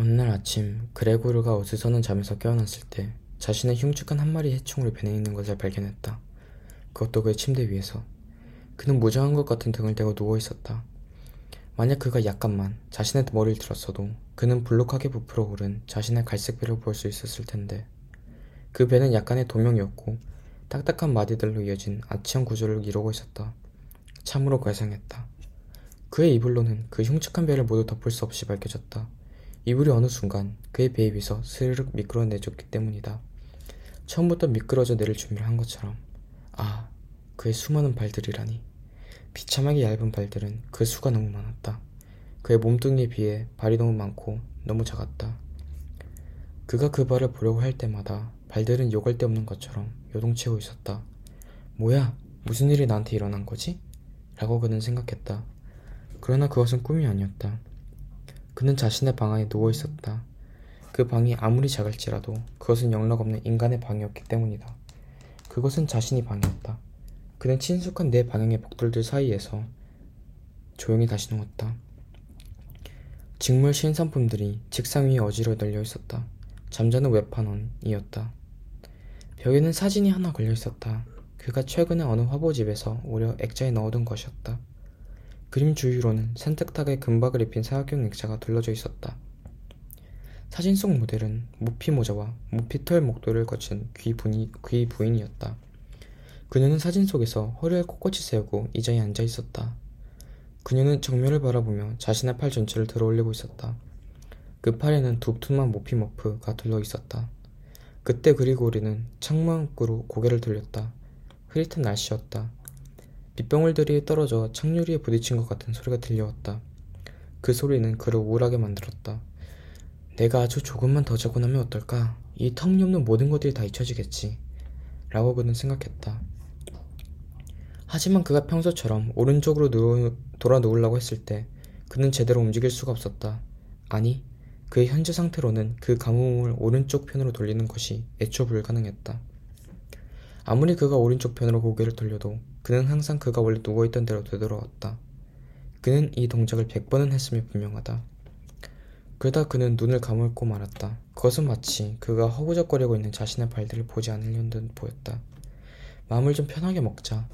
어느 날 아침 그레고르가 어디서는 잠에서 깨어났을 때 자신의 흉측한 한 마리 해충으로 변해 있는 것을 발견했다. 그것도 그의 침대 위에서. 그는 무장한 것 같은 등을 대고 누워 있었다. 만약 그가 약간만 자신의 머리를 들었어도 그는 불룩하게 부풀어 오른 자신의 갈색 배를 볼 수 있었을 텐데 그 배는 약간의 도명이었고 딱딱한 마디들로 이어진 아치형 구조를 이루고 있었다. 참으로 괴상했다. 그의 이불로는 그 흉측한 배를 모두 덮을 수 없이 밝혀졌다. 이불이 어느 순간 그의 배에 비서 스르륵 미끄러내줬기 때문이다. 처음부터 미끄러져 내릴 준비를 한 것처럼. 아, 그의 수많은 발들이라니. 비참하게 얇은 발들은 그 수가 너무 많았다. 그의 몸뚱이에 비해 발이 너무 많고 너무 작았다. 그가 그 발을 보려고 할 때마다 발들은 요갈 데 없는 것처럼 요동치고 있었다. 뭐야? 무슨 일이 나한테 일어난 거지? 라고 그는 생각했다. 그러나 그것은 꿈이 아니었다. 그는 자신의 방 안에 누워 있었다. 그 방이 아무리 작을지라도 그것은 영락없는 인간의 방이었기 때문이다. 그것은 자신이 방이었다. 그는 친숙한 내 방향의 벽돌들 사이에서 조용히 다시 누웠다. 직물 신상품들이 책상 위에 어지러 널려 있었다. 잠자는 웹판원이었다. 벽에는 사진이 하나 걸려 있었다. 그가 최근에 어느 화보집에서 오려 액자에 넣어둔 것이었다. 그림 주위로는 산뜻하게 금박을 입힌 사각형 액자가 둘러져 있었다. 사진 속 모델은 무피 모자와 무피 털 목도를 거친 귀, 부니, 귀 부인이었다. 그녀는 사진 속에서 허리를 꼿꼿이 세우고 의자에 앉아 있었다. 그녀는 정면을 바라보며 자신의 팔 전체를 들어 올리고 있었다. 그 팔에는 두툼한 모피 머프가 둘러 있었다. 그때 그리고리는 창문으로 고개를 돌렸다. 흐릿한 날씨였다. 빗방울들이 떨어져 창유리에 부딪힌 것 같은 소리가 들려왔다. 그 소리는 그를 우울하게 만들었다. 내가 아주 조금만 더 자고 나면 어떨까? 이 터무니없는 모든 것들이 다 잊혀지겠지. 라고 그는 생각했다. 하지만 그가 평소처럼 오른쪽으로 누워, 돌아 누우려고 했을 때 그는 제대로 움직일 수가 없었다. 아니, 그의 현재 상태로는 그 가뭄을 오른쪽 편으로 돌리는 것이 애초 불가능했다. 아무리 그가 오른쪽 편으로 고개를 돌려도 그는 항상 그가 원래 누워있던 대로 되돌아왔다. 그는 이 동작을 백번은 했음이 분명하다. 그러다 그는 눈을 감을고 말았다. 그것은 마치 그가 허구적거리고 있는 자신의 발들을 보지 않으려는 듯 보였다. 마음을 좀 편하게 먹자.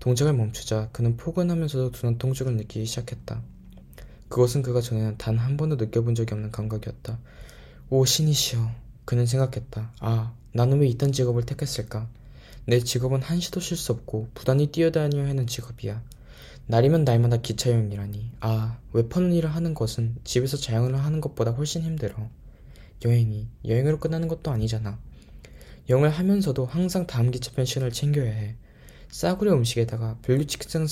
동작을 멈추자 그는 포근하면서도 둔한 통증을 느끼기 시작했다. 그것은 그가 전에는 단 한 번도 느껴본 적이 없는 감각이었다. 오 신이시여. 그는 생각했다. 아, 나는 왜 이딴 직업을 택했을까? 내 직업은 한시도 쉴 수 없고 부단히 뛰어다녀야 하는 직업이야. 날이면 날마다 기차 여행이라니. 아, 웹하는 일을 하는 것은 집에서 자영을 하는 것보다 훨씬 힘들어. 여행이 여행으로 끝나는 것도 아니잖아. 여행을 하면서도 항상 다음 기차 펜션을 챙겨야 해. 싸구려 음식에다가 불규칙한,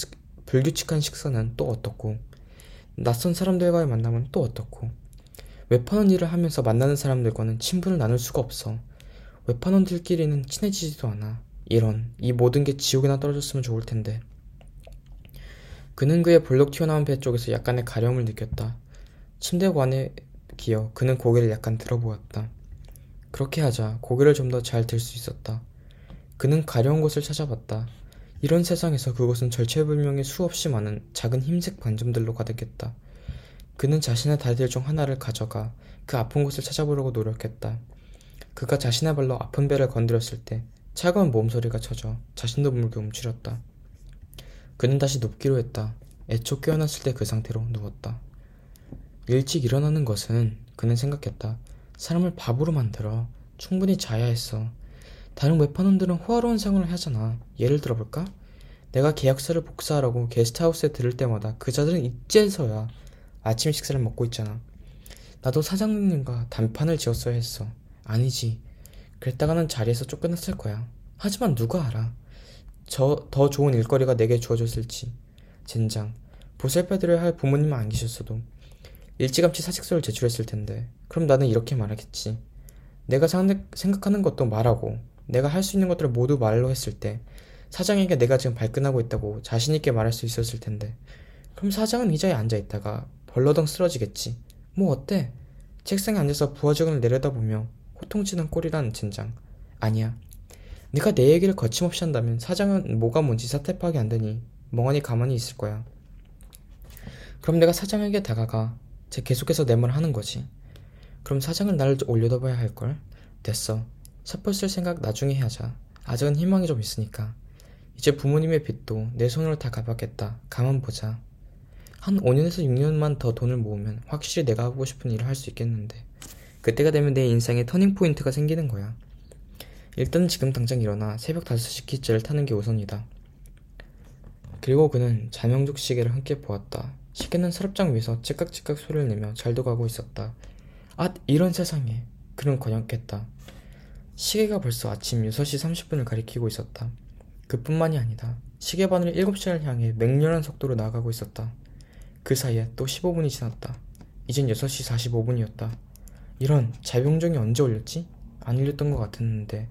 불규칙한 식사는 또 어떻고, 낯선 사람들과의 만남은 또 어떻고, 웹하는 일을 하면서 만나는 사람들과는 친분을 나눌 수가 없어. 웹하원들끼리는 친해지지도 않아. 이런, 이 모든 게 지옥에나 떨어졌으면 좋을 텐데. 그는 그의 볼록 튀어나온 배 쪽에서 약간의 가려움을 느꼈다. 침대관에 기어 그는 고개를 약간 들어보았다. 그렇게 하자 고개를 좀 더 잘 들 수 있었다. 그는 가려운 곳을 찾아봤다. 이런 세상에서 그곳은 절체불명의 수없이 많은 작은 흰색 반점들로 가득했다. 그는 자신의 다리들 중 하나를 가져가 그 아픈 곳을 찾아보려고 노력했다. 그가 자신의 발로 아픈 배를 건드렸을 때 차가운 몸소리가 쳐져 자신도 물게 움츠렸다. 그는 다시 눕기로 했다. 애초 깨어났을 때 그 상태로 누웠다. 일찍 일어나는 것은 그는 생각했다. 사람을 바보로 만들어. 충분히 자야 했어. 다른 웹판원들은 호화로운 생활을 하잖아. 예를 들어볼까? 내가 계약서를 복사하라고 게스트하우스에 들을 때마다 그 자들은 이제서야 아침 식사를 먹고 있잖아. 나도 사장님과 단판을 지었어야 했어. 아니지. 그랬다가는 자리에서 쫓겨났을 거야. 하지만 누가 알아. 저 더 좋은 일거리가 내게 주어졌을지. 젠장. 보살펴드려야 할 부모님은 안 계셨어도 일찌감치 사직서를 제출했을 텐데 그럼 나는 이렇게 말하겠지. 내가 생각하는 것도 말하고 내가 할 수 있는 것들을 모두 말로 했을 때 사장에게 내가 지금 발끈하고 있다고 자신있게 말할 수 있었을 텐데 그럼 사장은 의자에 앉아 있다가 벌러덩 쓰러지겠지. 뭐 어때? 책상에 앉아서 부하직원을 내려다보며 호통치는 꼴이란 젠장. 아니야. 네가 내 얘기를 거침없이 한다면 사장은 뭐가 뭔지 사태 파악이 안 되니 멍하니 가만히 있을 거야. 그럼 내가 사장에게 다가가 제 계속해서 내 말을 하는 거지. 그럼 사장을 나를 올려다봐야 할 걸? 됐어. 삿벌 쓸 생각 나중에 하자. 아직은 희망이 좀 있으니까. 이제 부모님의 빚도 내 손으로 다 갚았겠다. 가만 보자. 한 5년에서 6년만 더 돈을 모으면 확실히 내가 하고 싶은 일을 할 수 있겠는데. 그때가 되면 내 인생에 터닝포인트가 생기는 거야. 일단 지금 당장 일어나 새벽 5시 기차를 타는 게 우선이다. 그리고 그는 자명족 시계를 함께 보았다. 시계는 서랍장 위에서 찌깍찌깍 소리를 내며 잘도 가고 있었다. 아, 이런 세상에. 그는 권역했다. 시계가 벌써 아침 6시 30분을 가리키고 있었다. 그뿐만이 아니다. 시계 바늘이 7시를 향해 맹렬한 속도로 나아가고 있었다. 그 사이에 또 15분이 지났다. 이젠 6시 45분이었다. 이런 자병종이 언제 올렸지? 안 올렸던 것 같았는데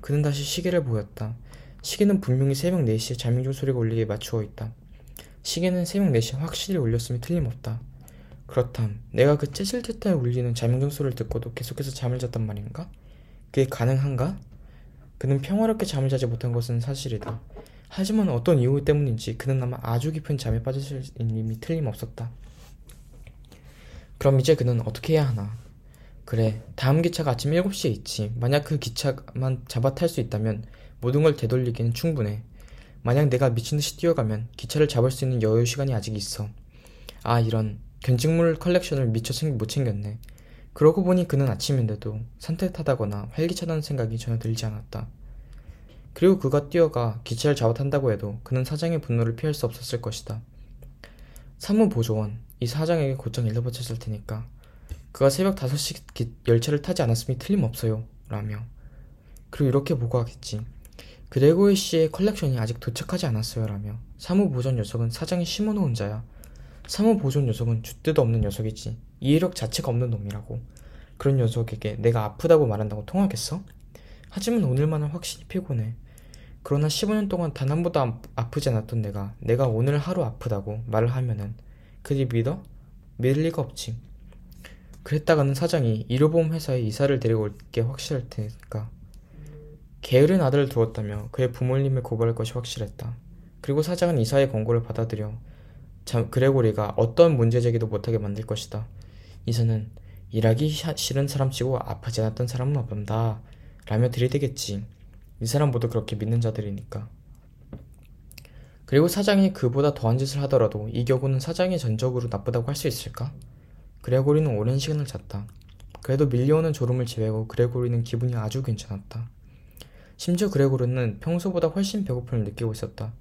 그는 다시 시계를 보였다. 시계는 분명히 새벽 4시에 자명종 소리가 울리게 맞추어 있다. 시계는 새벽 4시에 확실히 울렸음이 틀림없다. 그렇담 내가 그 째질때딸 울리는 자명종 소리를 듣고도 계속해서 잠을 잤단 말인가? 그게 가능한가? 그는 평화롭게 잠을 자지 못한 것은 사실이다. 하지만 어떤 이유 때문인지 그는 아마 아주 깊은 잠에 빠졌을 일임이 틀림없었다. 그럼 이제 그는 어떻게 해야 하나? 그래, 다음 기차가 아침 7시에 있지. 만약 그 기차만 잡아 탈 수 있다면 모든 걸 되돌리기는 충분해. 만약 내가 미친 듯이 뛰어가면 기차를 잡을 수 있는 여유 시간이 아직 있어. 아, 이런. 견직물 컬렉션을 미처 챙, 못 챙겼네. 그러고 보니 그는 아침인데도 산뜻하다거나 활기차다는 생각이 전혀 들지 않았다. 그리고 그가 뛰어가 기차를 잡아 탄다고 해도 그는 사장의 분노를 피할 수 없었을 것이다. 사무보조원이 사장에게 곧장 일러바쳤을 테니까 그가 새벽 5시 기, 열차를 타지 않았음이 틀림없어요. 라며 그리고 이렇게 보고하겠지. 그레고르 씨의 컬렉션이 아직 도착하지 않았어요. 라며 사무보조원 녀석은 사장이 심어놓은 자야. 사무보조원 녀석은 줏대도 없는 녀석이지. 이해력 자체가 없는 놈이라고. 그런 녀석에게 내가 아프다고 말한다고 통하겠어? 하지만 오늘만은 확실히 피곤해. 그러나 15년 동안 단 한 번도 아프지 않았던 내가 내가 오늘 하루 아프다고 말을 하면은 그리 믿어? 믿을 리가 없지. 그랬다가는 사장이 의료보험 회사에 이사를 데리고 올 게 확실할 테니까. 게으른 아들을 두었다며 그의 부모님을 고발할 것이 확실했다. 그리고 사장은 이사의 권고를 받아들여 참 그레고리가 어떤 문제 제기도 못하게 만들 것이다. 이사는 일하기 싫은 사람치고 아프지 않았던 사람은 없다. 라며 들이대겠지. 이 사람 모두 그렇게 믿는 자들이니까. 그리고 사장이 그보다 더한 짓을 하더라도 이 경우는 사장이 전적으로 나쁘다고 할 수 있을까? 그레고리는 오랜 시간을 잤다. 그래도 밀려오는 졸음을 제외하고 그레고리는 기분이 아주 괜찮았다. 심지어 그레고리는 평소보다 훨씬 배고픔을 느끼고 있었다.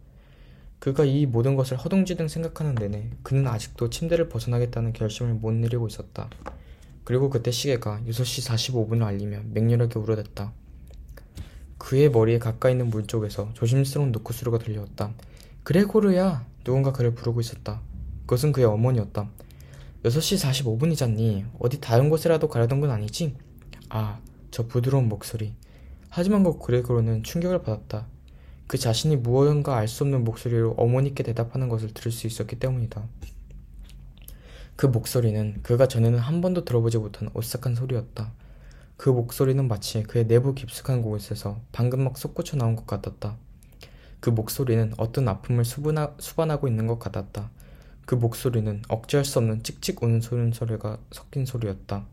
그가 이 모든 것을 허둥지둥 생각하는 내내 그는 아직도 침대를 벗어나겠다는 결심을 못 내리고 있었다. 그리고 그때 시계가 6시 45분을 알리며 맹렬하게 울어댔다. 그의 머리에 가까이 있는 물 쪽에서 조심스러운 노크소리가 들려왔다. 그레고르야! 누군가 그를 부르고 있었다. 그것은 그의 어머니였다. 6시 45분이잖니. 어디 다른 곳이라도 가려던 건 아니지? 아, 저 부드러운 목소리. 하지만 그 그레고르는 충격을 받았다. 그 자신이 무언가 알 수 없는 목소리로 어머니께 대답하는 것을 들을 수 있었기 때문이다. 그 목소리는 그가 전에는 한 번도 들어보지 못한 오싹한 소리였다. 그 목소리는 마치 그의 내부 깊숙한 곳에서 방금 막 솟구쳐 나온 것 같았다. 그 목소리는 어떤 아픔을 수분하, 수반하고 있는 것 같았다. 그 목소리는 억제할 수 없는 찍찍 우는 소리 소리가 섞인 소리였다.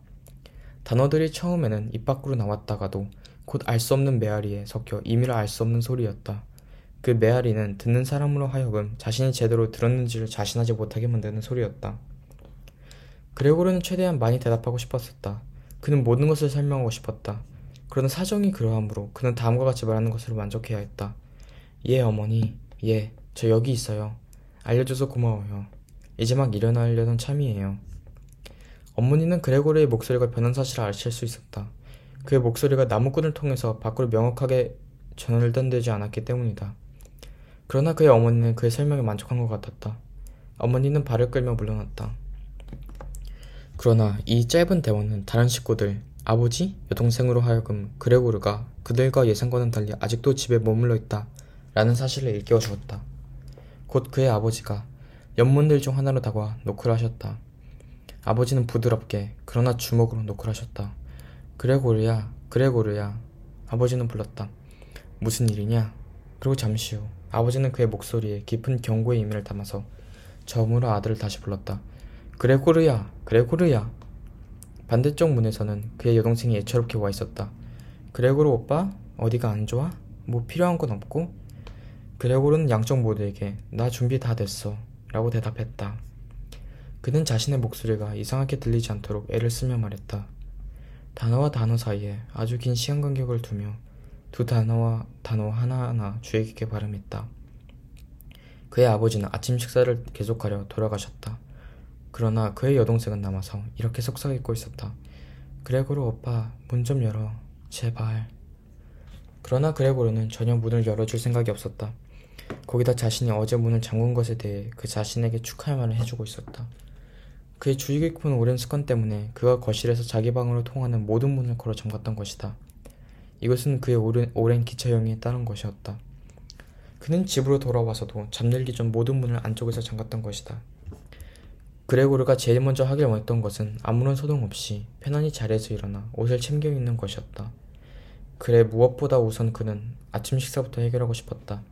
단어들이 처음에는 입 밖으로 나왔다가도 곧 알 수 없는 메아리에 섞여 임의를 알수 없는 소리였다. 그 메아리는 듣는 사람으로 하여금 자신이 제대로 들었는지를 자신하지 못하게 만드는 소리였다. 그레고르는 최대한 많이 대답하고 싶었었다. 그는 모든 것을 설명하고 싶었다. 그러나 사정이 그러하므로 그는 다음과 같이 말하는 것으로 만족해야 했다. 예, 어머니. 예, 저 여기 있어요. 알려줘서 고마워요. 이제 막 일어나려던 참이에요. 어머니는 그레고르의 목소리가 변한 사실을 아실 수 있었다. 그의 목소리가 나무꾼을 통해서 밖으로 명확하게 전달되지 않았기 때문이다. 그러나 그의 어머니는 그의 설명에 만족한 것 같았다. 어머니는 발을 끌며 물러났다. 그러나 이 짧은 대화는 다른 식구들, 아버지, 여동생으로 하여금 그레고르가 그들과 예상과는 달리 아직도 집에 머물러 있다 라는 사실을 일깨워 주었다. 곧 그의 아버지가 연문들 중 하나로 다가와 노크를 하셨다. 아버지는 부드럽게 그러나 주먹으로 노크를 하셨다. 그레고르야, 그레고르야. 아버지는 불렀다. 무슨 일이냐? 그리고 잠시 후 아버지는 그의 목소리에 깊은 경고의 의미를 담아서 저음으로 아들을 다시 불렀다. 그레고르야, 그레고르야. 반대쪽 문에서는 그의 여동생이 애처롭게 와 있었다. 그레고르 오빠? 어디가 안 좋아? 뭐 필요한 건 없고? 그레고르는 양쪽 모두에게 나 준비 다 됐어 라고 대답했다. 그는 자신의 목소리가 이상하게 들리지 않도록 애를 쓰며 말했다. 단어와 단어 사이에 아주 긴 시간 간격을 두며 두 단어와 단어 하나하나 주의 깊게 발음했다. 그의 아버지는 아침 식사를 계속하려 돌아가셨다. 그러나 그의 여동생은 남아서 이렇게 속삭이고 있었다. 그레고르 오빠, 문 좀 열어. 제발. 그러나 그레고르는 전혀 문을 열어줄 생각이 없었다. 거기다 자신이 어제 문을 잠근 것에 대해 그 자신에게 축하의 말을 해주고 있었다. 그의 주의 깊은 오랜 습관 때문에 그가 거실에서 자기 방으로 통하는 모든 문을 걸어 잠갔던 것이다. 이것은 그의 오랜, 오랜 기차여행에 따른 것이었다. 그는 집으로 돌아와서도 잠들기 전 모든 문을 안쪽에서 잠갔던 것이다. 그레고르가 제일 먼저 하길 원했던 것은 아무런 소동 없이 편안히 자리에서 일어나 옷을 챙겨 입는 것이었다. 그래 무엇보다 우선 그는 아침 식사부터 해결하고 싶었다.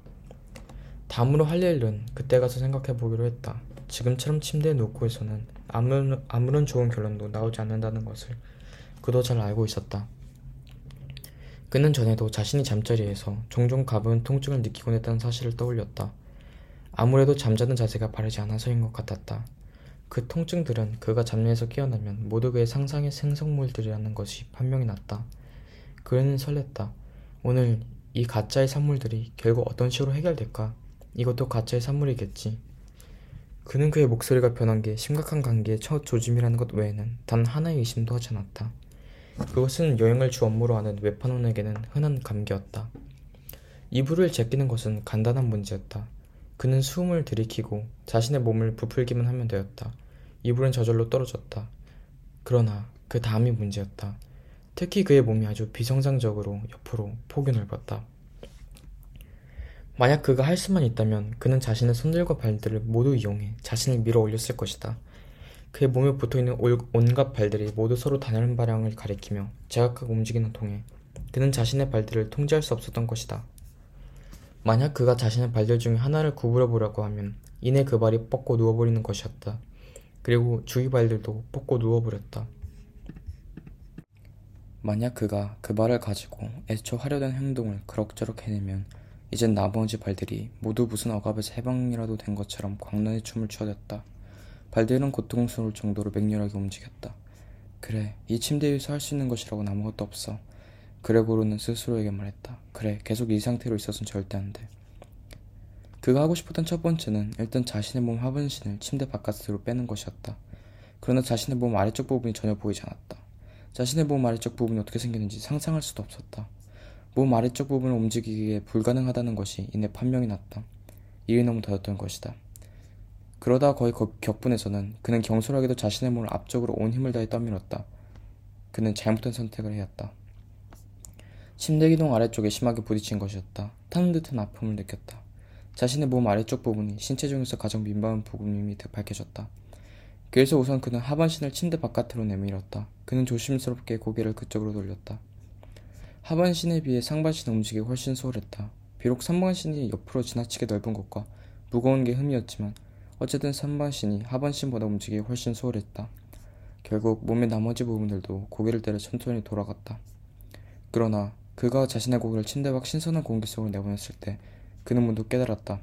다음으로 할 일은 그때 가서 생각해 보기로 했다. 지금처럼 침대에 눕고있어는 아무런, 아무런 좋은 결론도 나오지 않는다는 것을 그도 잘 알고 있었다. 그는 전에도 자신이 잠자리에서 종종 가벼운 통증을 느끼곤 했다는 사실을 떠올렸다. 아무래도 잠자는 자세가 바르지 않아서인 것 같았다. 그 통증들은 그가 잠에서 깨어나면 모두 그의 상상의 생성물들이라는 것이 판명이 났다. 그는 설렜다. 오늘 이 가짜의 산물들이 결국 어떤 식으로 해결될까? 이것도 가짜의 산물이겠지. 그는 그의 목소리가 변한 게 심각한 관계의 첫 조짐이라는 것 외에는 단 하나의 의심도 하지 않았다. 그것은 여행을 주 업무로 하는 외판원에게는 흔한 감기였다. 이불을 제끼는 것은 간단한 문제였다. 그는 수음을 들이키고 자신의 몸을 부풀기만 하면 되었다. 이불은 저절로 떨어졌다. 그러나 그 다음이 문제였다. 특히 그의 몸이 아주 비정상적으로 옆으로 폭이 넓었다. 만약 그가 할 수만 있다면 그는 자신의 손들과 발들을 모두 이용해 자신을 밀어 올렸을 것이다. 그의 몸에 붙어있는 온갖 발들이 모두 서로 다른 방향을 가리키며 제각각 움직이는 통에 그는 자신의 발들을 통제할 수 없었던 것이다. 만약 그가 자신의 발들 중에 하나를 구부려 보려고 하면 이내 그 발이 뻗고 누워버리는 것이었다. 그리고 주위 발들도 뻗고 누워버렸다. 만약 그가 그 발을 가지고 애초 하려던 행동을 그럭저럭 해내면 이젠 나머지 발들이 모두 무슨 억압에서 해방이라도 된 것처럼 광란의 춤을 추어댔다. 발들은 고통스러울 정도로 맹렬하게 움직였다. 그래, 이 침대 위에서 할 수 있는 것이라고는 아무것도 없어. 그레고르는 스스로에게 말했다. 그래, 계속 이 상태로 있어서는 절대 안 돼. 그가 하고 싶었던 첫 번째는 일단 자신의 몸 하반신을 침대 바깥으로 빼는 것이었다. 그러나 자신의 몸 아래쪽 부분이 전혀 보이지 않았다. 자신의 몸 아래쪽 부분이 어떻게 생겼는지 상상할 수도 없었다. 몸 아래쪽 부분을 움직이기에 불가능하다는 것이 이내 판명이 났다. 일이 너무 더였던 것이다. 그러다 거의 격분해서는 그는 경솔하게도 자신의 몸을 앞쪽으로 온 힘을 다해 떠밀었다. 그는 잘못된 선택을 해었다. 침대 기둥 아래쪽에 심하게 부딪힌 것이었다. 타는 듯한 아픔을 느꼈다. 자신의 몸 아래쪽 부분이 신체 중에서 가장 민감한 부분임이 밝혀졌다. 그래서 우선 그는 하반신을 침대 바깥으로 내밀었다. 그는 조심스럽게 고개를 그쪽으로 돌렸다. 하반신에 비해 상반신의 움직임이 훨씬 소홀했다. 비록 상반신이 옆으로 지나치게 넓은 것과 무거운 게 흠이었지만 어쨌든 상반신이 하반신보다 움직이기 훨씬 소홀했다. 결국 몸의 나머지 부분들도 고개를 때려 천천히 돌아갔다. 그러나 그가 자신의 고개를 침대 밖 신선한 공기 속으로 내보냈을 때 그는 문득 깨달았다.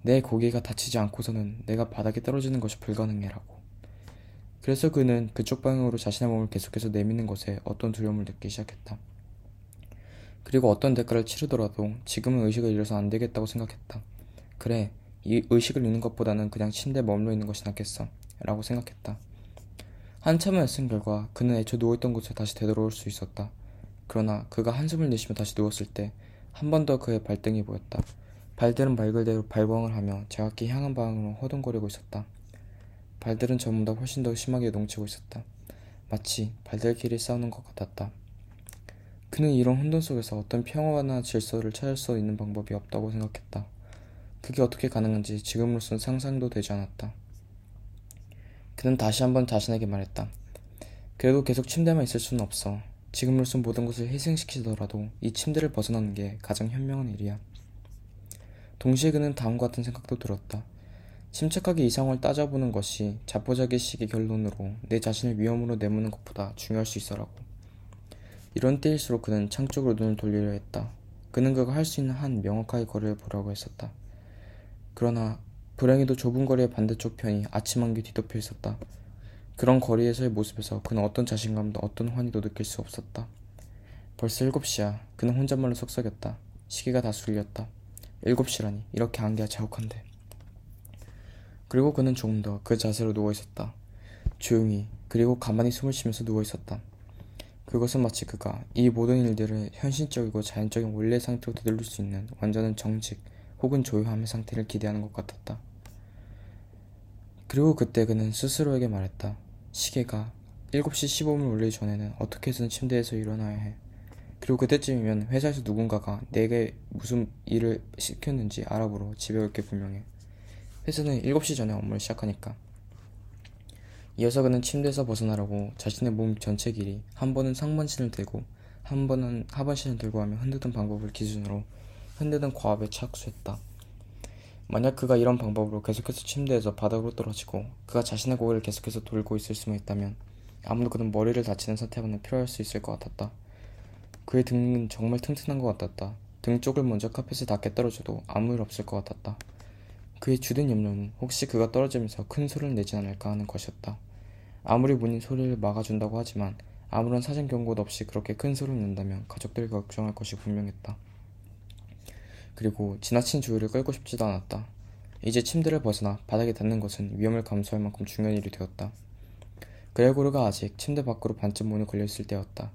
내 고개가 다치지 않고서는 내가 바닥에 떨어지는 것이 불가능해라고. 그래서 그는 그쪽 방향으로 자신의 몸을 계속해서 내미는 것에 어떤 두려움을 느끼기 시작했다. 그리고 어떤 대가를 치르더라도 지금은 의식을 잃어서 안 되겠다고 생각했다. 그래, 이 의식을 잃는 것보다는 그냥 침대에 머물러 있는 것이 낫겠어. 라고 생각했다. 한참을 애쓴 결과 그는 애초 누워있던 곳에 다시 되돌아올 수 있었다. 그러나 그가 한숨을 내쉬며 다시 누웠을 때 한 번 더 그의 발등이 보였다. 발들은 말 그대로 발광을 하며 제각기 향한 방향으로 허둥거리고 있었다. 발들은 전보다 훨씬 더 심하게 농치고 있었다. 마치 발들끼리 싸우는 것 같았다. 그는 이런 혼돈 속에서 어떤 평화나 질서를 찾을 수 있는 방법이 없다고 생각했다. 그게 어떻게 가능한지 지금으로선 상상도 되지 않았다. 그는 다시 한번 자신에게 말했다. 그래도 계속 침대만 있을 수는 없어. 지금으로선 모든 것을 희생시키더라도 이 침대를 벗어나는 게 가장 현명한 일이야. 동시에 그는 다음과 같은 생각도 들었다. 침착하게 이 상황을 따져보는 것이 자포자기식의 결론으로 내 자신을 위험으로 내모는 것보다 중요할 수 있어라고. 이런 때일수록 그는 창 쪽으로 눈을 돌리려 했다. 그는 그가 할 수 있는 한 명확하게 거리를 보라고 했었다. 그러나 불행히도 좁은 거리의 반대쪽 편이 아침 한개 뒤덮여 있었다. 그런 거리에서의 모습에서 그는 어떤 자신감도 어떤 환희도 느낄 수 없었다. 벌써 일곱 시야. 그는 혼잣말로 속삭였다. 시계가 다 술렸다. 일곱 시라니 이렇게 안개가 자욱한데. 그리고 그는 조금 더 그 자세로 누워 있었다. 조용히 그리고 가만히 숨을 쉬면서 누워 있었다. 그것은 마치 그가 이 모든 일들을 현실적이고 자연적인 원래 상태로 되돌릴 수 있는 완전한 정직 혹은 조용함의 상태를 기대하는 것 같았다. 그리고 그때 그는 스스로에게 말했다. 시계가 7시 15분 울리기 전에는 어떻게 해서든 침대에서 일어나야 해. 그리고 그때쯤이면 회사에서 누군가가 내게 무슨 일을 시켰는지 알아보러 집에 올 게 분명해. 회사는 7시 전에 업무를 시작하니까. 이어서 그는 침대에서 벗어나려고 자신의 몸 전체 길이 한 번은 상반신을 들고 한 번은 하반신을 들고 하며 흔드던 방법을 기준으로 흔드는 과압에 착수했다. 만약 그가 이런 방법으로 계속해서 침대에서 바닥으로 떨어지고 그가 자신의 고개를 계속해서 돌고 있을 수만 있다면 아무도 그는 머리를 다치는 사태만은 필요할 수 있을 것 같았다. 그의 등은 정말 튼튼한 것 같았다. 등 쪽을 먼저 카펫에 닿게 떨어져도 아무 일 없을 것 같았다. 그의 주된 염려는 혹시 그가 떨어지면서 큰 소리를 내지 않을까 하는 것이었다. 아무리 본인 소리를 막아준다고 하지만 아무런 사전 경고도 없이 그렇게 큰 소리를 낸다면 가족들이 걱정할 것이 분명했다. 그리고 지나친 주의를 끌고 싶지도 않았다. 이제 침대를 벗어나 바닥에 닿는 것은 위험을 감수할 만큼 중요한 일이 되었다. 그레고르가 아직 침대 밖으로 반쯤 문이 걸려있을 때였다.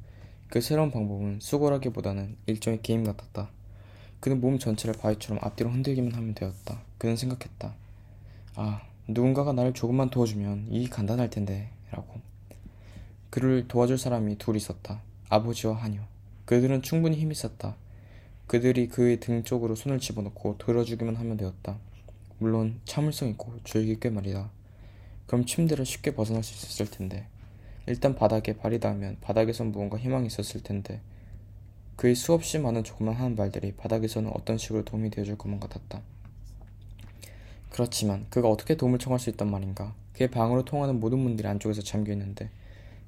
그 새로운 방법은 수고라기보다는 일종의 게임 같았다. 그는 몸 전체를 바위처럼 앞뒤로 흔들기만 하면 되었다. 그는 생각했다. 아, 누군가가 나를 조금만 도와주면 일이 간단할 텐데, 라고. 그를 도와줄 사람이 둘 있었다. 아버지와 하녀. 그들은 충분히 힘이 었다 그들이 그의 등 쪽으로 손을 집어넣고 들어주기만 하면 되었다. 물론 참을성 있고 주의 깊게 말이다. 그럼 침대를 쉽게 벗어날 수 있었을 텐데. 일단 바닥에 발이 닿으면 바닥에선 무언가 희망이 있었을 텐데 그의 수없이 많은 조그만 하는 말들이 바닥에서는 어떤 식으로 도움이 되어줄 것만 같았다. 그렇지만 그가 어떻게 도움을 청할 수 있단 말인가? 그의 방으로 통하는 모든 문들이 안쪽에서 잠겨 있는데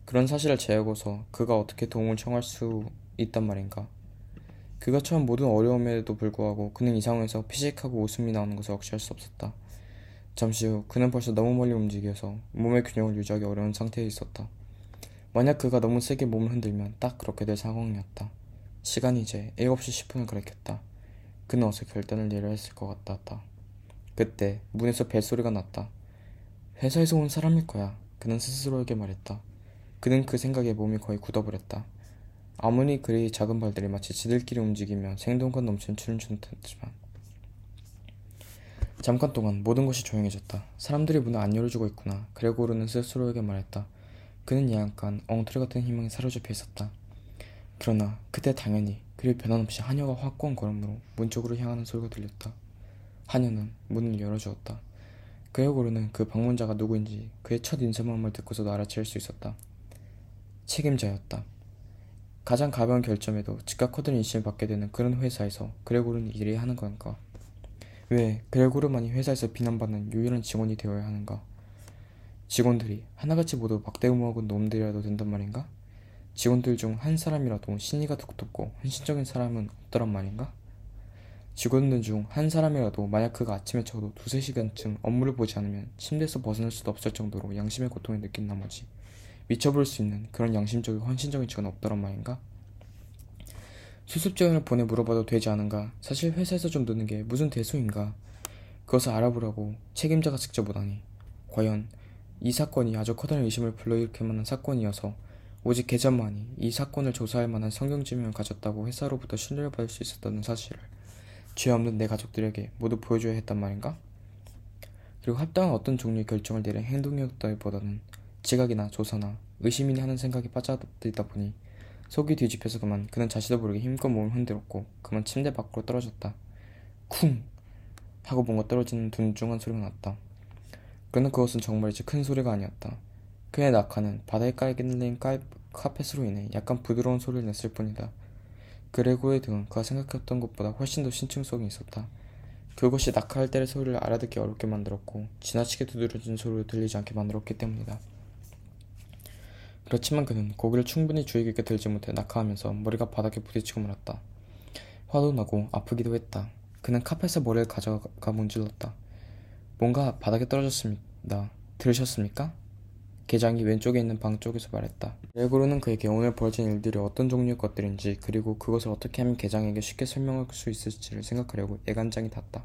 그런 사실을 제하고서 그가 어떻게 도움을 청할 수 있단 말인가? 그가 처한 모든 어려움에도 불구하고 그는 이 상황에서 피식하고 웃음이 나오는 것을 억제할 수 없었다. 잠시 후 그는 벌써 너무 멀리 움직여서 몸의 균형을 유지하기 어려운 상태에 있었다. 만약 그가 너무 세게 몸을 흔들면 딱 그렇게 될 상황이었다. 시간이 이제 7시 10분을 가리켰다. 그는 어서 결단을 내려야 했을 것 같았다. 그때 문에서 벨소리가 났다. 회사에서 온 사람일 거야. 그는 스스로에게 말했다. 그는 그 생각에 몸이 거의 굳어버렸다. 아무리 그리 작은 발들이 마치 지들끼리 움직이며 생동감 넘치는 춤을 추는 듯지만 잠깐 동안 모든 것이 조용해졌다. 사람들이 문을 안 열어주고 있구나. 그레고르는 스스로에게 말했다. 그는 약간 엉터리 같은 희망에 사로잡혀 있었다. 그러나 그때 당연히 그리 변함없이 하녀가 확고한 걸음으로 문 쪽으로 향하는 소리가 들렸다. 하녀는 문을 열어주었다. 고르는 그 방문자가 누구인지 그의 첫 인사마음을 듣고서도 알아챌 수 있었다. 책임자였다. 가장 가벼운 결점에도 즉각 코드를 인식을 받게 되는 그런 회사에서 그레고르는 일이 하는 건가? 왜 그레고르만이 회사에서 비난받는 유일한 직원이 되어야 하는가? 직원들이 하나같이 모두 막대무먹은 놈들이라도 된단 말인가? 직원들 중 한 사람이라도 신의가 두텁고 헌신적인 사람은 없더란 말인가? 직원들 중 한 사람이라도 만약 그가 아침에 적어도 두세 시간쯤 업무를 보지 않으면 침대에서 벗어날 수도 없을 정도로 양심의 고통을 느낀 나머지 미쳐볼 수 있는 그런 양심적이고 헌신적인 직원은 없더란 말인가? 수습지원을 보내 물어봐도 되지 않은가? 사실 회사에서 좀 늦는 게 무슨 대수인가? 그것을 알아보라고 책임자가 직접 오다니 과연 이 사건이 아주 커다란 의심을 불러일으킬 만한 사건이어서 오직 계좌만이 이 사건을 조사할 만한 성경지명을 가졌다고 회사로부터 신뢰를 받을 수 있었다는 사실을 죄 없는 내 가족들에게 모두 보여줘야 했단 말인가? 그리고 합당한 어떤 종류의 결정을 내린 행동이었다기보다는 지각이나 조사나 의심이니 하는 생각이 빠져들다 보니 속이 뒤집혀서 그만 그는 자신도 모르게 힘껏 몸을 흔들었고 그만 침대 밖으로 떨어졌다. 쿵! 하고 뭔가 떨어지는 둔중한 소리가 났다. 그는 그것은 정말이지 큰 소리가 아니었다. 그의 낙하는 바다에 깔긴 카펫으로 인해 약간 부드러운 소리를 냈을 뿐이다. 그레고의 등은 그가 생각했던 것보다 훨씬 더 신층성이 있었다. 그것이 낙하할 때의 소리를 알아듣기 어렵게 만들었고 지나치게 두드러진 소리로 들리지 않게 만들었기 때문이다. 그렇지만 그는 고개를 충분히 주의 깊게 들지 못해 낙하하면서 머리가 바닥에 부딪히고 말았다. 화도 나고 아프기도 했다. 그는 카펫에 머리를 가져가 문질렀다. 뭔가 바닥에 떨어졌습니다. 들으셨습니까? 계장이 왼쪽에 있는 방 쪽에서 말했다. 레고르는 그에게 오늘 벌어진 일들이 어떤 종류의 것들인지 그리고 그것을 어떻게 하면 계장에게 쉽게 설명할 수 있을지를 생각하려고 애간장이 닿다.